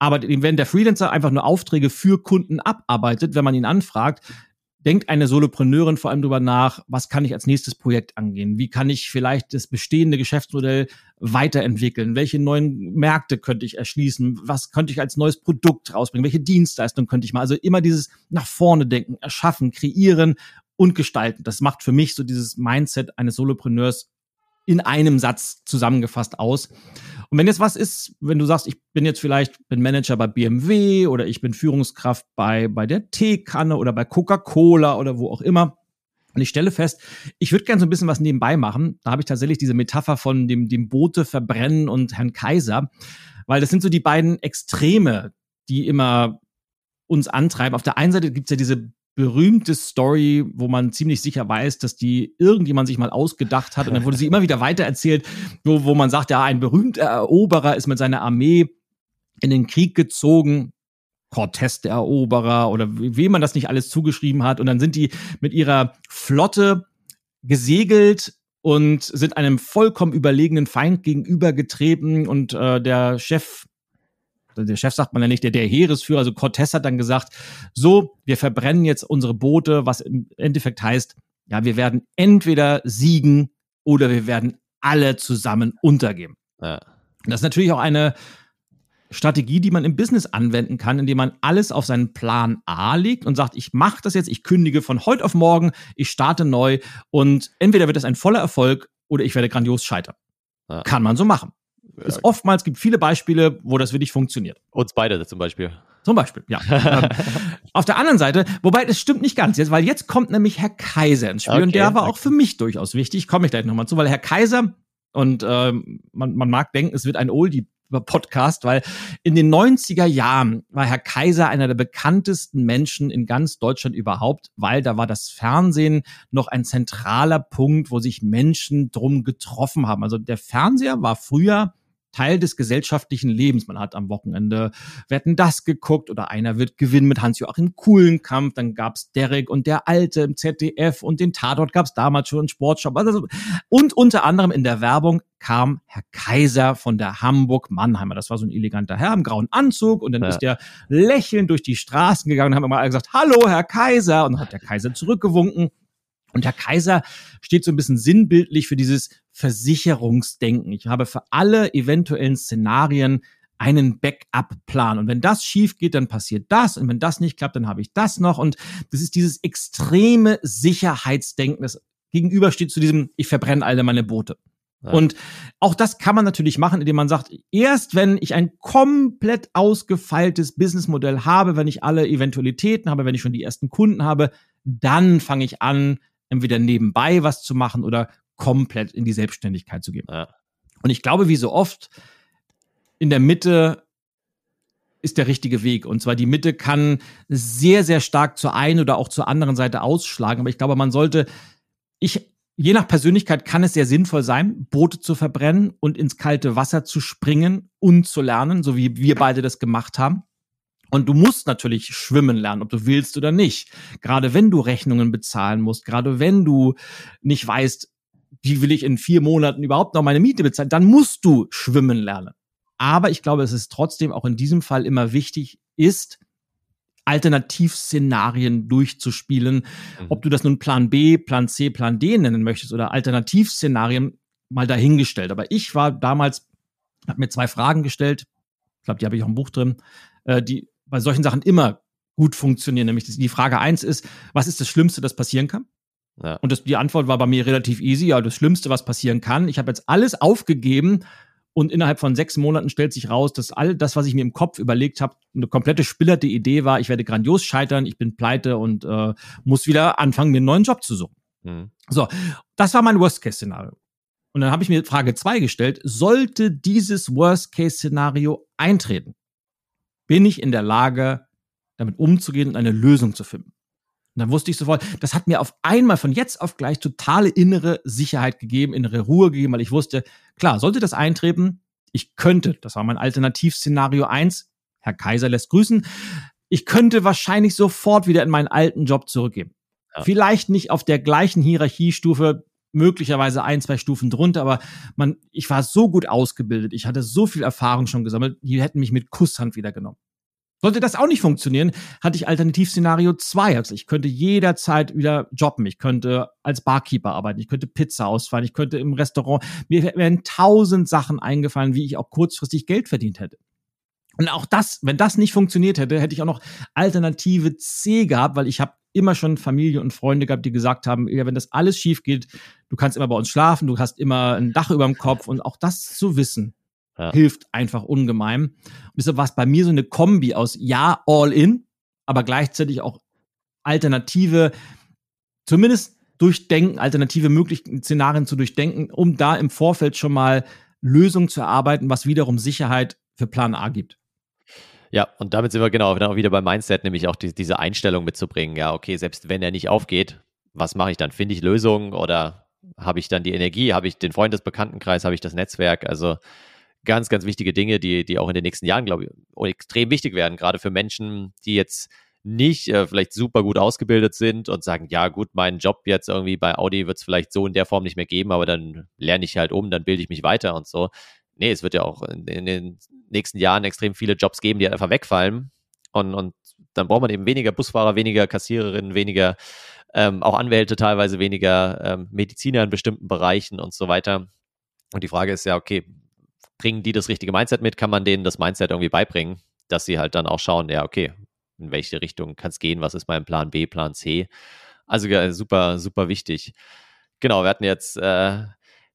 arbeitet, wenn der Freelancer einfach nur Aufträge für Kunden abarbeitet, wenn man ihn anfragt, denkt eine Solopreneurin vor allem darüber nach, was kann ich als nächstes Projekt angehen? Wie kann ich vielleicht das bestehende Geschäftsmodell weiterentwickeln? Welche neuen Märkte könnte ich erschließen? Was könnte ich als neues Produkt rausbringen? Welche Dienstleistung könnte ich mal? Also immer dieses nach vorne denken, erschaffen, kreieren und gestalten. Das macht für mich so dieses Mindset eines Solopreneurs in einem Satz zusammengefasst aus. Und wenn jetzt was ist, wenn du sagst, ich bin jetzt vielleicht bin Manager bei BMW oder ich bin Führungskraft bei, bei der Teekanne oder bei Coca-Cola oder wo auch immer, und ich stelle fest, ich würde gerne so ein bisschen was nebenbei machen. Da habe ich tatsächlich diese Metapher von dem, dem Boote verbrennen und Herrn Kaiser, weil das sind so die beiden Extreme, die immer uns antreiben. Auf der einen Seite gibt es ja diese berühmte Story, wo man ziemlich sicher weiß, dass die irgendjemand sich mal ausgedacht hat und dann wurde sie immer wieder weitererzählt, wo, wo man sagt, ja, ein berühmter Eroberer ist mit seiner Armee in den Krieg gezogen, Cortez der Eroberer oder wem man das nicht alles zugeschrieben hat. Und dann sind die mit ihrer Flotte gesegelt und sind einem vollkommen überlegenen Feind gegenübergetreten. Und äh, der Chef der Chef sagt man ja nicht, der, der Heeresführer, also Cortez hat dann gesagt, so, wir verbrennen jetzt unsere Boote, was im Endeffekt heißt, ja, wir werden entweder siegen oder wir werden alle zusammen untergehen. Ja. Das ist natürlich auch eine Strategie, die man im Business anwenden kann, indem man alles auf seinen Plan A legt und sagt, ich mache das jetzt, ich kündige von heute auf morgen, ich starte neu und entweder wird das ein voller Erfolg oder ich werde grandios scheitern. Ja. Kann man so machen. Ist oftmals gibt viele Beispiele, wo das wirklich funktioniert. Uns beide zum Beispiel. Zum Beispiel, ja. Ähm, auf der anderen Seite, wobei das stimmt nicht ganz jetzt, weil jetzt kommt nämlich Herr Kaiser ins Spiel okay, und der war okay. auch für mich durchaus wichtig. Komme ich gleich nochmal zu, weil Herr Kaiser und ähm, man, man mag denken, es wird ein Oldie Podcast, weil in den 90er Jahren war Herr Kaiser einer der bekanntesten Menschen in ganz Deutschland überhaupt, weil da war das Fernsehen noch ein zentraler Punkt, wo sich Menschen drum getroffen haben. Also der Fernseher war früher Teil des gesellschaftlichen Lebens. Man hat am Wochenende Wetten das geguckt oder einer wird gewinnen mit Hans-Joachim Kuhlenkampf. Dann gab's Derek und der Alte im ZDF und den Tatort gab's damals schon, Sportshop. Also, und unter anderem in der Werbung kam Herr Kaiser von der Hamburg-Mannheimer. Das war so ein eleganter Herr im grauen Anzug und dann ja. ist der lächelnd durch die Straßen gegangen und haben immer alle gesagt, hallo Herr Kaiser. Und dann hat der Kaiser zurückgewunken. Und Herr Kaiser steht so ein bisschen sinnbildlich für dieses Versicherungsdenken. Ich habe für alle eventuellen Szenarien einen Backup-Plan. Und wenn das schief geht, dann passiert das. Und wenn das nicht klappt, dann habe ich das noch. Und das ist dieses extreme Sicherheitsdenken, das gegenübersteht zu diesem, ich verbrenne alle meine Boote. Ja. Und auch das kann man natürlich machen, indem man sagt, erst wenn ich ein komplett ausgefeiltes Businessmodell habe, wenn ich alle Eventualitäten habe, wenn ich schon die ersten Kunden habe, dann fange ich an, entweder nebenbei was zu machen oder komplett in die Selbstständigkeit zu gehen. Ja. Und ich glaube, wie so oft, in der Mitte ist der richtige Weg. Und zwar die Mitte kann sehr, sehr stark zur einen oder auch zur anderen Seite ausschlagen. Aber ich glaube, man sollte, ich, je nach Persönlichkeit kann es sehr sinnvoll sein, Boote zu verbrennen und ins kalte Wasser zu springen und zu lernen, so wie wir beide das gemacht haben. Und du musst natürlich schwimmen lernen, ob du willst oder nicht. Gerade wenn du Rechnungen bezahlen musst, gerade wenn du nicht weißt, wie will ich in vier Monaten überhaupt noch meine Miete bezahlen, dann musst du schwimmen lernen. Aber ich glaube, es ist trotzdem auch in diesem Fall immer wichtig ist, Alternativszenarien durchzuspielen. Mhm. Ob du das nun Plan B, Plan C, Plan D nennen möchtest oder Alternativszenarien mal dahingestellt. Aber ich war damals, habe mir zwei Fragen gestellt. Ich glaube, die habe ich auch im Buch drin. Äh, die bei solchen Sachen immer gut funktionieren. Nämlich die Frage eins ist, was ist das Schlimmste, das passieren kann? Ja. Und das, die Antwort war bei mir relativ easy. Ja, das Schlimmste, was passieren kann. Ich habe jetzt alles aufgegeben und innerhalb von sechs Monaten stellt sich raus, dass all das, was ich mir im Kopf überlegt habe, eine komplette spillerte Idee war. Ich werde grandios scheitern, ich bin pleite und äh, muss wieder anfangen, mir einen neuen Job zu suchen. Mhm. So, das war mein Worst-Case-Szenario. Und dann habe ich mir Frage zwei gestellt, sollte dieses Worst-Case-Szenario eintreten? Bin ich in der Lage, damit umzugehen und eine Lösung zu finden. Und dann wusste ich sofort, das hat mir auf einmal von jetzt auf gleich totale innere Sicherheit gegeben, innere Ruhe gegeben, weil ich wusste, klar, sollte das eintreten, ich könnte, das war mein Alternativszenario eins. Herr Kaiser lässt grüßen, ich könnte wahrscheinlich sofort wieder in meinen alten Job zurückgehen. Ja. Vielleicht nicht auf der gleichen Hierarchiestufe, möglicherweise ein, zwei Stufen drunter, aber man, ich war so gut ausgebildet, ich hatte so viel Erfahrung schon gesammelt, die hätten mich mit Kusshand wieder genommen. Sollte das auch nicht funktionieren, hatte ich Alternativszenario zwei. Also ich könnte jederzeit wieder jobben. Ich könnte als Barkeeper arbeiten. Ich könnte Pizza ausfahren. Ich könnte im Restaurant. Mir wären tausend Sachen eingefallen, wie ich auch kurzfristig Geld verdient hätte. Und auch das, wenn das nicht funktioniert hätte, hätte ich auch noch Alternative C gehabt, weil ich habe immer schon Familie und Freunde gehabt, die gesagt haben, ja, wenn das alles schief geht, du kannst immer bei uns schlafen, du hast immer ein Dach über dem Kopf und auch das zu wissen, ja. hilft einfach ungemein. Und deshalb war es bei mir so eine Kombi aus ja, all in, aber gleichzeitig auch alternative, zumindest durchdenken, alternative möglichen Szenarien zu durchdenken, um da im Vorfeld schon mal Lösungen zu erarbeiten, was wiederum Sicherheit für Plan A gibt. Ja, und damit sind wir genau dann auch wieder beim Mindset, nämlich auch die, diese Einstellung mitzubringen. Ja, okay, selbst wenn er nicht aufgeht, was mache ich dann? Finde ich Lösungen oder habe ich dann die Energie? Habe ich den Freundesbekanntenkreis? Habe ich das Netzwerk? Also ganz, ganz wichtige Dinge, die, die auch in den nächsten Jahren, glaube ich, extrem wichtig werden, gerade für Menschen, die jetzt nicht äh, vielleicht super gut ausgebildet sind und sagen, ja gut, meinen Job jetzt irgendwie bei Audi wird es vielleicht so in der Form nicht mehr geben, aber dann lerne ich halt um, dann bilde ich mich weiter und so. Nee, es wird ja auch in, in den nächsten Jahren extrem viele Jobs geben, die halt einfach wegfallen. Und, und dann braucht man eben weniger Busfahrer, weniger Kassiererinnen, weniger ähm, auch Anwälte, teilweise weniger ähm, Mediziner in bestimmten Bereichen und so weiter. Und die Frage ist ja, okay, bringen die das richtige Mindset mit? Kann man denen das Mindset irgendwie beibringen, dass sie halt dann auch schauen, ja, okay, in welche Richtung kann es gehen? Was ist mein Plan B, Plan C? Also super, super wichtig. Genau, wir hatten jetzt äh,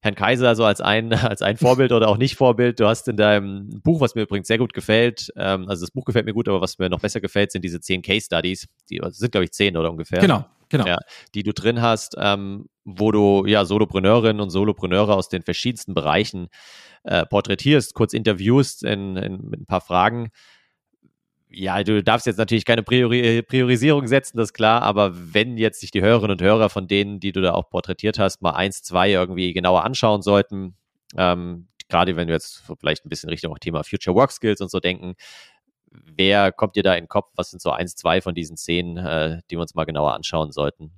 Herrn Kaiser so als ein, als ein Vorbild oder auch nicht Vorbild. Du hast in deinem Buch, was mir übrigens sehr gut gefällt, ähm, also das Buch gefällt mir gut, aber was mir noch besser gefällt, sind diese zehn Case Studies. Die sind, glaube ich, zehn oder ungefähr. Genau, genau. Ja, die du drin hast, ähm, wo du ja Solopreneurinnen und Solopreneure aus den verschiedensten Bereichen äh, porträtierst, kurz interviewst in, in, mit ein paar Fragen ja, du darfst jetzt natürlich keine Priori Priorisierung setzen, das ist klar, aber wenn jetzt sich die Hörerinnen und Hörer von denen, die du da auch porträtiert hast, mal eins, zwei irgendwie genauer anschauen sollten, ähm, gerade wenn wir jetzt vielleicht ein bisschen Richtung Thema Future Work Skills und so denken, wer kommt dir da in den Kopf? Was sind so eins, zwei von diesen Szenen, äh, die wir uns mal genauer anschauen sollten?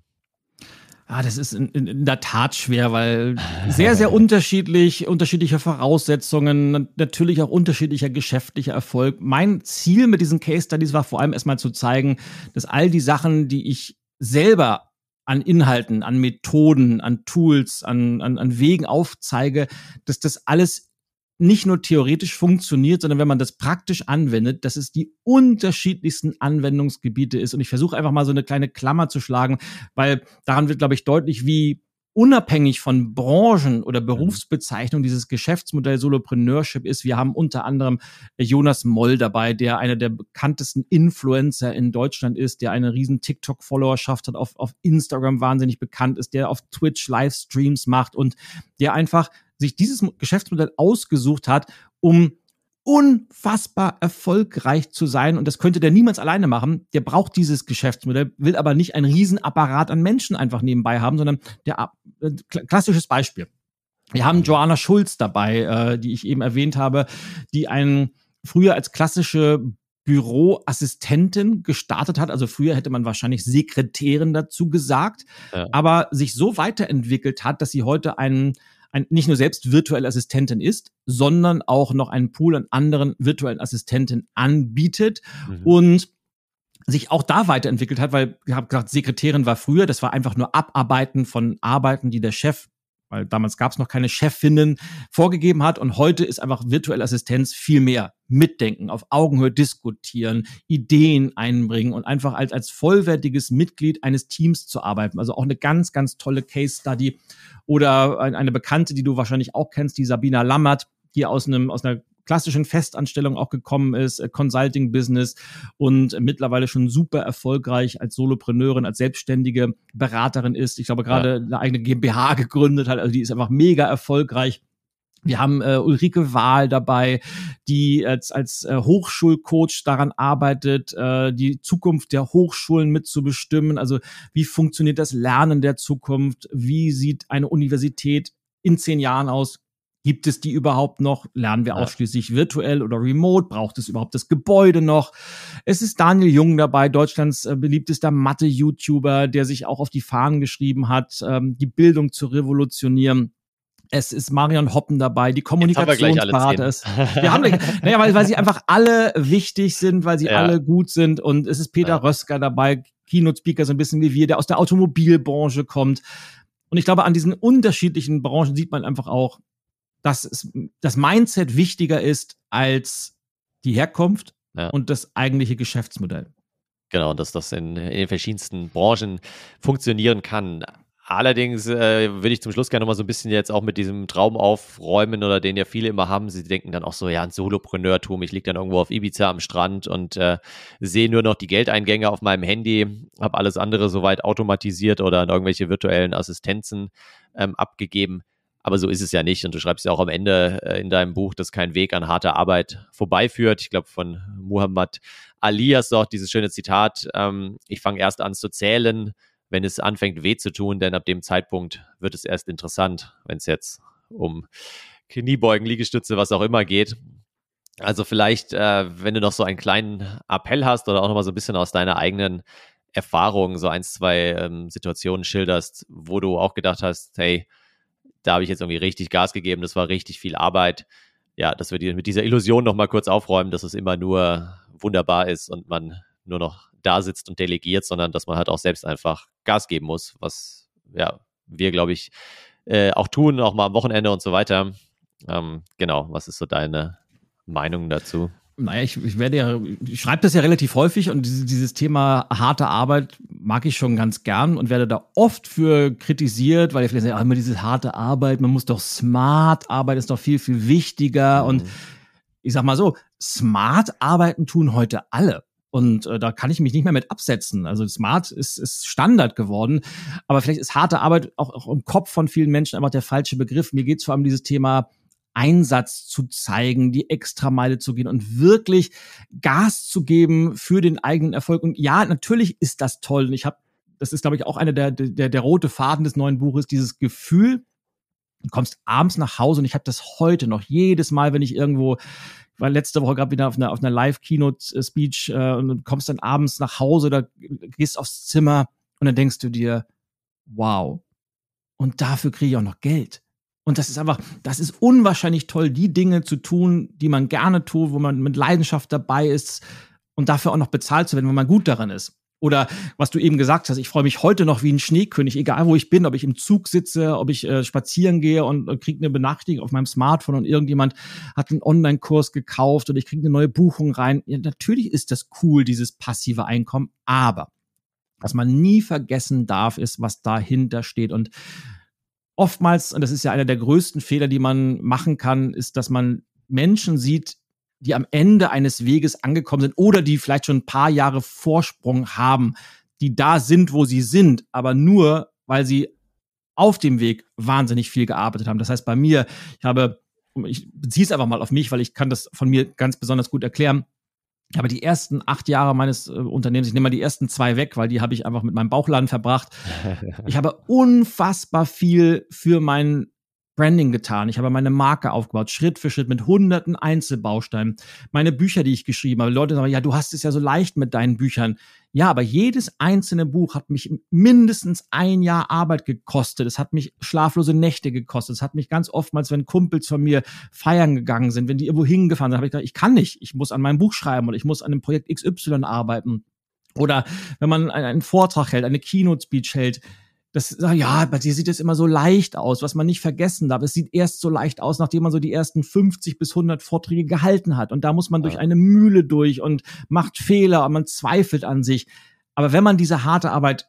Ah, das ist in, in, in, der Tat schwer, weil sehr, sehr unterschiedlich, unterschiedliche Voraussetzungen, natürlich auch unterschiedlicher geschäftlicher Erfolg. Mein Ziel mit diesen Case Studies war vor allem erstmal zu zeigen, dass all die Sachen, die ich selber an Inhalten, an Methoden, an Tools, an, an, an Wegen aufzeige, dass das alles nicht nur theoretisch funktioniert, sondern wenn man das praktisch anwendet, dass es die unterschiedlichsten Anwendungsgebiete ist. Und ich versuche einfach mal so eine kleine Klammer zu schlagen, weil daran wird, glaube ich, deutlich, wie unabhängig von Branchen oder mhm. Berufsbezeichnungen dieses Geschäftsmodell Solopreneurship ist. Wir haben unter anderem Jonas Moll dabei, der einer der bekanntesten Influencer in Deutschland ist, der eine riesen TikTok-Followerschaft hat, auf, auf Instagram wahnsinnig bekannt ist, der auf Twitch Livestreams macht und der einfach sich dieses Geschäftsmodell ausgesucht hat, um unfassbar erfolgreich zu sein. Und das könnte der niemals alleine machen. Der braucht dieses Geschäftsmodell, will aber nicht einen Riesenapparat an Menschen einfach nebenbei haben, sondern der äh, klassisches Beispiel. Wir haben Joanna Schulz dabei, äh, die ich eben erwähnt habe, die einen früher als klassische Büroassistentin gestartet hat. Also früher hätte man wahrscheinlich Sekretärin dazu gesagt, ja. aber sich so weiterentwickelt hat, dass sie heute einen ein, nicht nur selbst virtuelle Assistentin ist, sondern auch noch einen Pool an anderen virtuellen Assistenten anbietet mhm. und sich auch da weiterentwickelt hat, weil ich habe gesagt, Sekretärin war früher, das war einfach nur Abarbeiten von Arbeiten, die der Chef weil damals gab es noch keine Chefinnen, vorgegeben hat. Und heute ist einfach virtuelle Assistenz viel mehr mitdenken, auf Augenhöhe diskutieren, Ideen einbringen und einfach als, als vollwertiges Mitglied eines Teams zu arbeiten. Also auch eine ganz, ganz tolle Case Study. Oder eine Bekannte, die du wahrscheinlich auch kennst, die Sabina Lammert, die aus einem, aus einer klassischen Festanstellung auch gekommen ist, äh, Consulting-Business und mittlerweile schon super erfolgreich als Solopreneurin, als selbstständige Beraterin ist. Ich glaube, gerade ja. eine eigene GmbH gegründet hat, also die ist einfach mega erfolgreich. Wir haben äh, Ulrike Wahl dabei, die als, als äh, Hochschulcoach daran arbeitet, äh, die Zukunft der Hochschulen mitzubestimmen. Also wie funktioniert das Lernen der Zukunft? Wie sieht eine Universität in zehn Jahren aus? Gibt es die überhaupt noch? Lernen wir ausschließlich virtuell oder remote? Braucht es überhaupt das Gebäude noch? Es ist Daniel Jung dabei, Deutschlands äh, beliebtester Mathe-YouTuber, der sich auch auf die Fahnen geschrieben hat, ähm, die Bildung zu revolutionieren. Es ist Marion Hoppen dabei, die Kommunikationsberater ist. Wir haben, naja, weil, weil sie einfach alle wichtig sind, weil sie ja. alle gut sind. Und es ist Peter ja. Rösker dabei, Keynote-Speaker, so ein bisschen wie wir, der aus der Automobilbranche kommt. Und ich glaube, an diesen unterschiedlichen Branchen sieht man einfach auch, dass es, das Mindset wichtiger ist als die Herkunft ja. und das eigentliche Geschäftsmodell. Genau, dass das in, in den verschiedensten Branchen funktionieren kann. Allerdings äh, würde ich zum Schluss gerne noch mal so ein bisschen jetzt auch mit diesem Traum aufräumen oder den ja viele immer haben. Sie denken dann auch so, ja, ein Solopreneurtum. Ich liege dann irgendwo auf Ibiza am Strand und äh, sehe nur noch die Geldeingänge auf meinem Handy, habe alles andere soweit automatisiert oder an irgendwelche virtuellen Assistenzen ähm, abgegeben. Aber so ist es ja nicht. Und du schreibst ja auch am Ende äh, in deinem Buch, dass kein Weg an harter Arbeit vorbeiführt. Ich glaube, von Muhammad Ali hast du auch dieses schöne Zitat, ähm, ich fange erst an zu zählen, wenn es anfängt weh zu tun, denn ab dem Zeitpunkt wird es erst interessant, wenn es jetzt um Kniebeugen, Liegestütze, was auch immer geht. Also vielleicht, äh, wenn du noch so einen kleinen Appell hast oder auch noch mal so ein bisschen aus deiner eigenen Erfahrung so ein, zwei ähm, Situationen schilderst, wo du auch gedacht hast, hey, da habe ich jetzt irgendwie richtig Gas gegeben, das war richtig viel Arbeit. Ja, dass wir die, mit dieser Illusion nochmal kurz aufräumen, dass es immer nur wunderbar ist und man nur noch da sitzt und delegiert, sondern dass man halt auch selbst einfach Gas geben muss, was ja wir, glaube ich, äh, auch tun, auch mal am Wochenende und so weiter. Ähm, genau, was ist so deine Meinung dazu? Naja, ich, ich werde ja, ich schreibe das ja relativ häufig und dieses, dieses Thema harte Arbeit mag ich schon ganz gern und werde da oft für kritisiert, weil ich vielleicht sage, ah, immer diese harte Arbeit, man muss doch smart arbeiten, ist doch viel, viel wichtiger. Mhm. Und ich sag mal so, smart arbeiten tun heute alle. Und äh, da kann ich mich nicht mehr mit absetzen. Also smart ist, ist Standard geworden. Aber vielleicht ist harte Arbeit auch, auch im Kopf von vielen Menschen einfach der falsche Begriff. Mir geht es vor allem um dieses Thema Einsatz zu zeigen, die Extrameile zu gehen und wirklich Gas zu geben für den eigenen Erfolg. Und ja, natürlich ist das toll. Und ich habe, das ist, glaube ich, auch einer der, der, der rote Faden des neuen Buches, dieses Gefühl, du kommst abends nach Hause und ich habe das heute noch jedes Mal, wenn ich irgendwo ich war letzte Woche gerade wieder auf einer, auf einer Live-Keynote-Speech äh, und du kommst dann abends nach Hause oder gehst aufs Zimmer und dann denkst du dir, wow, und dafür kriege ich auch noch Geld. Und das ist einfach, das ist unwahrscheinlich toll, die Dinge zu tun, die man gerne tut, wo man mit Leidenschaft dabei ist und dafür auch noch bezahlt zu werden, wenn man gut daran ist. Oder was du eben gesagt hast, ich freue mich heute noch wie ein Schneekönig, egal wo ich bin, ob ich im Zug sitze, ob ich äh, spazieren gehe und äh, kriege eine Benachrichtigung auf meinem Smartphone und irgendjemand hat einen Online-Kurs gekauft oder ich kriege eine neue Buchung rein. Ja, natürlich ist das cool, dieses passive Einkommen, aber was man nie vergessen darf, ist, was dahinter steht. Und oftmals, und das ist ja einer der größten Fehler, die man machen kann, ist, dass man Menschen sieht, die am Ende eines Weges angekommen sind oder die vielleicht schon ein paar Jahre Vorsprung haben, die da sind, wo sie sind, aber nur, weil sie auf dem Weg wahnsinnig viel gearbeitet haben. Das heißt, bei mir, ich habe, ich beziehe es einfach mal auf mich, weil ich kann das von mir ganz besonders gut erklären. Aber die ersten acht Jahre meines äh, Unternehmens, ich nehme mal die ersten zwei weg, weil die habe ich einfach mit meinem Bauchladen verbracht. ich habe unfassbar viel für mein Branding getan. Ich habe meine Marke aufgebaut, Schritt für Schritt mit hunderten Einzelbausteinen. Meine Bücher, die ich geschrieben habe. Leute sagen, ja, du hast es ja so leicht mit deinen Büchern. Ja, aber jedes einzelne Buch hat mich mindestens ein Jahr Arbeit gekostet. Es hat mich schlaflose Nächte gekostet. Es hat mich ganz oftmals, wenn Kumpels von mir feiern gegangen sind, wenn die irgendwo hingefahren sind, habe ich gedacht, ich kann nicht. Ich muss an meinem Buch schreiben oder ich muss an dem Projekt XY arbeiten. Oder wenn man einen Vortrag hält, eine Keynote-Speech hält, das, ja, bei dir sieht es immer so leicht aus, was man nicht vergessen darf. Es sieht erst so leicht aus, nachdem man so die ersten 50 bis 100 Vorträge gehalten hat. Und da muss man durch eine Mühle durch und macht Fehler und man zweifelt an sich. Aber wenn man diese harte Arbeit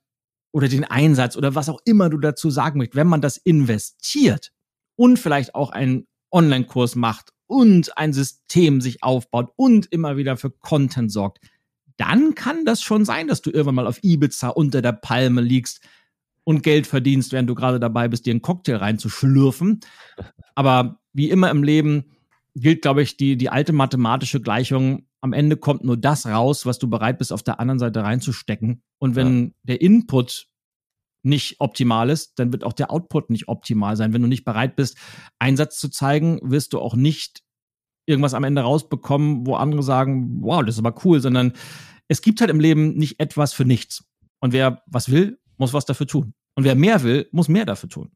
oder den Einsatz oder was auch immer du dazu sagen möchtest, wenn man das investiert und vielleicht auch einen Online-Kurs macht und ein System sich aufbaut und immer wieder für Content sorgt, dann kann das schon sein, dass du irgendwann mal auf Ibiza unter der Palme liegst und Geld verdienst, während du gerade dabei bist, dir einen Cocktail reinzuschlürfen. Aber wie immer im Leben gilt, glaube ich, die, die alte mathematische Gleichung. Am Ende kommt nur das raus, was du bereit bist, auf der anderen Seite reinzustecken. Und wenn ja. der Input nicht optimal ist, dann wird auch der Output nicht optimal sein. Wenn du nicht bereit bist, Einsatz zu zeigen, wirst du auch nicht irgendwas am Ende rausbekommen, wo andere sagen, wow, das ist aber cool, sondern es gibt halt im Leben nicht etwas für nichts. Und wer was will, muss was dafür tun. Und wer mehr will, muss mehr dafür tun.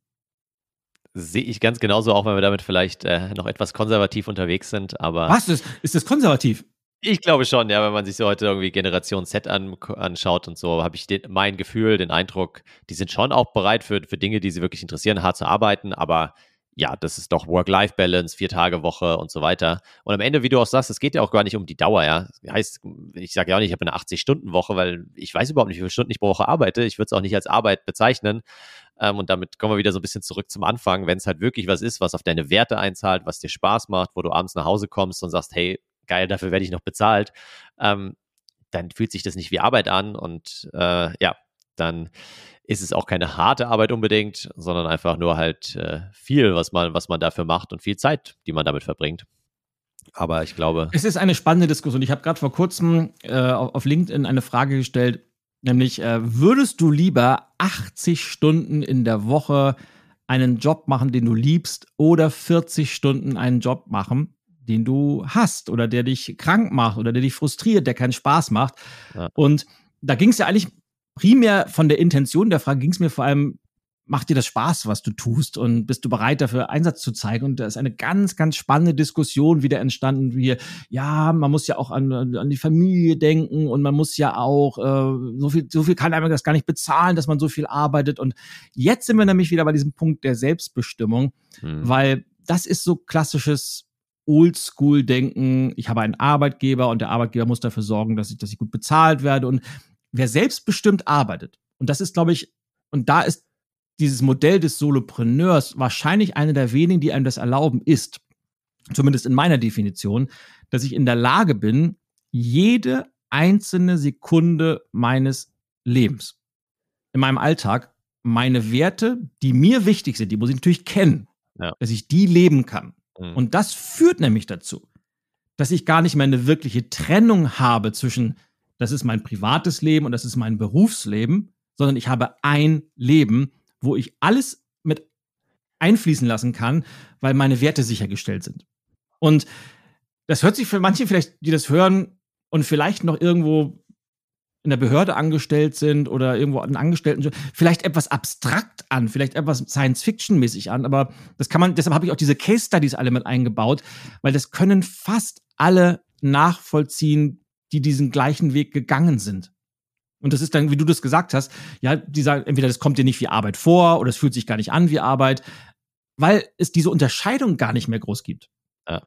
Sehe ich ganz genauso, auch wenn wir damit vielleicht äh, noch etwas konservativ unterwegs sind, aber. Was? Ist, ist das konservativ? Ich glaube schon, ja, wenn man sich so heute irgendwie Generation Z an, anschaut und so, habe ich den, mein Gefühl, den Eindruck, die sind schon auch bereit für, für Dinge, die sie wirklich interessieren, hart zu arbeiten, aber ja, das ist doch Work-Life-Balance, vier Tage Woche und so weiter. Und am Ende, wie du auch sagst, es geht ja auch gar nicht um die Dauer, ja. Heißt, ich sage ja auch nicht, ich habe eine 80-Stunden-Woche, weil ich weiß überhaupt nicht, wie viele Stunden ich pro Woche arbeite. Ich würde es auch nicht als Arbeit bezeichnen. Ähm, und damit kommen wir wieder so ein bisschen zurück zum Anfang. Wenn es halt wirklich was ist, was auf deine Werte einzahlt, was dir Spaß macht, wo du abends nach Hause kommst und sagst, hey, geil, dafür werde ich noch bezahlt, ähm, dann fühlt sich das nicht wie Arbeit an und äh, ja, dann ist es auch keine harte Arbeit unbedingt, sondern einfach nur halt äh, viel, was man, was man dafür macht und viel Zeit, die man damit verbringt. Aber ich glaube. Es ist eine spannende Diskussion. Ich habe gerade vor kurzem äh, auf LinkedIn eine Frage gestellt, nämlich äh, würdest du lieber 80 Stunden in der Woche einen Job machen, den du liebst, oder 40 Stunden einen Job machen, den du hast oder der dich krank macht oder der dich frustriert, der keinen Spaß macht? Ja. Und da ging es ja eigentlich primär von der Intention der Frage ging es mir vor allem, macht dir das Spaß, was du tust und bist du bereit dafür Einsatz zu zeigen? Und da ist eine ganz, ganz spannende Diskussion wieder entstanden, wie, ja, man muss ja auch an, an die Familie denken und man muss ja auch, äh, so viel, so viel kann einem das gar nicht bezahlen, dass man so viel arbeitet. Und jetzt sind wir nämlich wieder bei diesem Punkt der Selbstbestimmung, hm. weil das ist so klassisches Oldschool-Denken. Ich habe einen Arbeitgeber und der Arbeitgeber muss dafür sorgen, dass ich, dass ich gut bezahlt werde. Und wer selbstbestimmt arbeitet, und das ist, glaube ich, und da ist dieses Modell des Solopreneurs wahrscheinlich eine der wenigen, die einem das erlauben, ist, zumindest in meiner Definition, dass ich in der Lage bin, jede einzelne Sekunde meines Lebens in meinem Alltag meine Werte, die mir wichtig sind, die muss ich natürlich kennen, ja. dass ich die leben kann. Mhm. Und das führt nämlich dazu, dass ich gar nicht mehr eine wirkliche Trennung habe zwischen, das ist mein privates Leben und das ist mein Berufsleben, sondern ich habe ein Leben, wo ich alles mit einfließen lassen kann, weil meine Werte sichergestellt sind. Und das hört sich für manche vielleicht, die das hören und vielleicht noch irgendwo in der Behörde angestellt sind oder irgendwo einen Angestellten, vielleicht etwas abstrakt an, vielleicht etwas Science-Fiction-mäßig an, aber das kann man, deshalb habe ich auch diese Case-Studies alle mit eingebaut, weil das können fast alle nachvollziehen, die diesen gleichen Weg gegangen sind. Und das ist dann, wie du das gesagt hast, ja, dieser, entweder das kommt dir nicht wie Arbeit vor oder es fühlt sich gar nicht an wie Arbeit, weil es diese Unterscheidung gar nicht mehr groß gibt. Ja.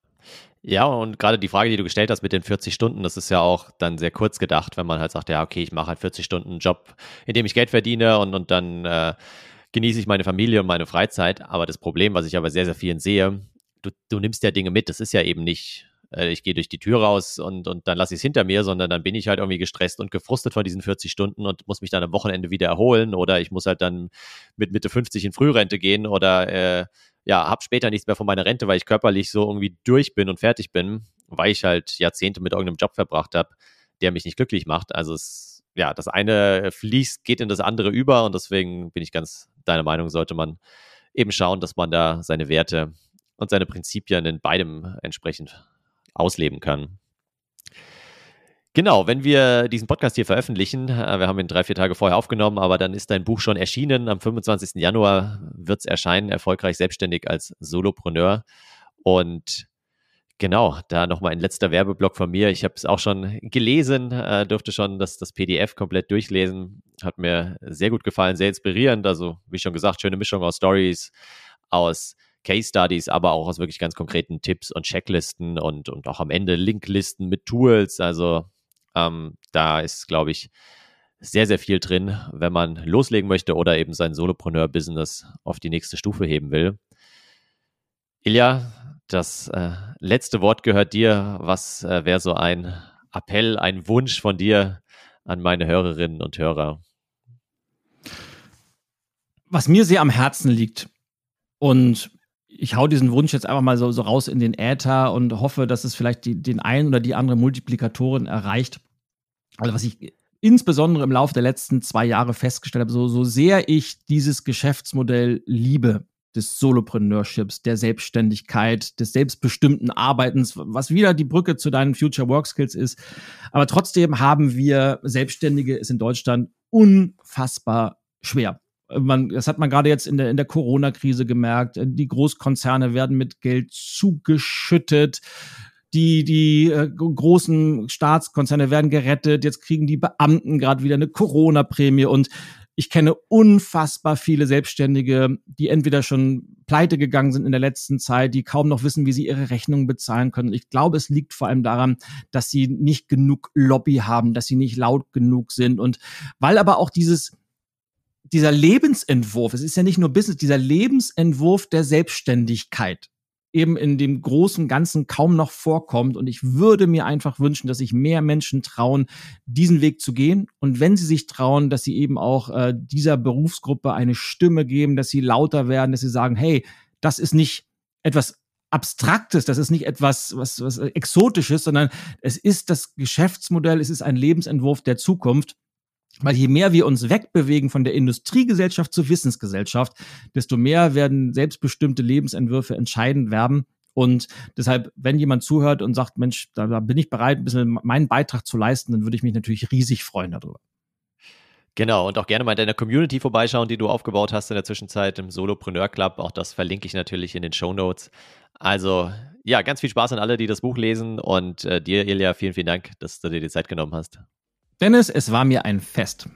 Ja, und gerade die Frage, die du gestellt hast mit den 40 Stunden, das ist ja auch dann sehr kurz gedacht, wenn man halt sagt, ja, okay, ich mache halt 40 Stunden Job, in dem ich Geld verdiene und, und dann äh, genieße ich meine Familie und meine Freizeit. Aber das Problem, was ich aber sehr, sehr vielen sehe, du, du nimmst ja Dinge mit. Das ist ja eben nicht, äh, ich gehe durch die Tür raus und, und dann lasse ich es hinter mir, sondern dann bin ich halt irgendwie gestresst und gefrustet von diesen 40 Stunden und muss mich dann am Wochenende wieder erholen oder ich muss halt dann mit Mitte 50 in Frührente gehen oder äh, ja, habe später nichts mehr von meiner Rente, weil ich körperlich so irgendwie durch bin und fertig bin, weil ich halt Jahrzehnte mit irgendeinem Job verbracht habe, der mich nicht glücklich macht. Also es, ja, das eine fließt, geht in das andere über und deswegen bin ich ganz deiner Meinung, sollte man eben schauen, dass man da seine Werte und seine Prinzipien in beidem entsprechend ausleben kann. Genau, wenn wir diesen Podcast hier veröffentlichen, äh, wir haben ihn drei, vier Tage vorher aufgenommen, aber dann ist dein Buch schon erschienen. Am 25. Januar wird es erscheinen, erfolgreich selbstständig als Solopreneur. Und genau, da nochmal ein letzter Werbeblock von mir. Ich habe es auch schon gelesen, äh, durfte schon das, das PDF komplett durchlesen. Hat mir sehr gut gefallen, sehr inspirierend. Also, wie schon gesagt, schöne Mischung aus Stories, aus Case Studies, aber auch aus wirklich ganz konkreten Tipps und Checklisten und, und auch am Ende Linklisten mit Tools. Also ähm, da ist, glaube ich, sehr, sehr viel drin, wenn man loslegen möchte oder eben sein Solopreneur-Business auf die nächste Stufe heben will. Ilja, das äh, letzte Wort gehört dir. Was äh, wäre so ein Appell, ein Wunsch von dir an meine Hörerinnen und Hörer? Was mir sehr am Herzen liegt und ich hau diesen Wunsch jetzt einfach mal so, so raus in den Äther und hoffe, dass es vielleicht die, den einen oder die andere Multiplikatorin erreicht. Also was ich insbesondere im Laufe der letzten zwei Jahre festgestellt habe, so, so sehr ich dieses Geschäftsmodell liebe, des Solopreneurships, der Selbstständigkeit, des selbstbestimmten Arbeitens, was wieder die Brücke zu deinen Future Work Skills ist. Aber trotzdem haben wir Selbstständige es in Deutschland unfassbar schwer man, das hat man gerade jetzt in der, in der Corona-Krise gemerkt. Die Großkonzerne werden mit Geld zugeschüttet. Die, die äh, großen Staatskonzerne werden gerettet. Jetzt kriegen die Beamten gerade wieder eine Corona-Prämie und ich kenne unfassbar viele Selbstständige, die entweder schon pleite gegangen sind in der letzten Zeit, die kaum noch wissen, wie sie ihre Rechnungen bezahlen können. Ich glaube, es liegt vor allem daran, dass sie nicht genug Lobby haben, dass sie nicht laut genug sind und weil aber auch dieses dieser Lebensentwurf, es ist ja nicht nur Business, dieser Lebensentwurf der Selbstständigkeit eben in dem großen Ganzen kaum noch vorkommt. Und ich würde mir einfach wünschen, dass sich mehr Menschen trauen, diesen Weg zu gehen. Und wenn sie sich trauen, dass sie eben auch äh, dieser Berufsgruppe eine Stimme geben, dass sie lauter werden, dass sie sagen, hey, das ist nicht etwas Abstraktes, das ist nicht etwas was, was Exotisches, sondern es ist das Geschäftsmodell, es ist ein Lebensentwurf der Zukunft. Weil je mehr wir uns wegbewegen von der Industriegesellschaft zur Wissensgesellschaft, desto mehr werden selbstbestimmte Lebensentwürfe entscheidend werden. Und deshalb, wenn jemand zuhört und sagt, Mensch, da, da bin ich bereit, ein bisschen meinen Beitrag zu leisten, dann würde ich mich natürlich riesig freuen darüber. Genau, und auch gerne mal in deiner Community vorbeischauen, die du aufgebaut hast in der Zwischenzeit im Solopreneur Club. Auch das verlinke ich natürlich in den Show Notes. Also, ja, ganz viel Spaß an alle, die das Buch lesen. Und äh, dir, Ilja, vielen, vielen Dank, dass du dir die Zeit genommen hast. Dennis, es war mir ein Fest.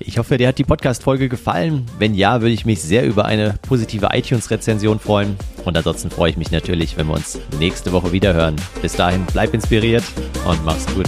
Ich hoffe, dir hat die Podcast-Folge gefallen. Wenn ja, würde ich mich sehr über eine positive iTunes-Rezension freuen. Und ansonsten freue ich mich natürlich, wenn wir uns nächste Woche wieder hören. Bis dahin, bleib inspiriert und mach's gut.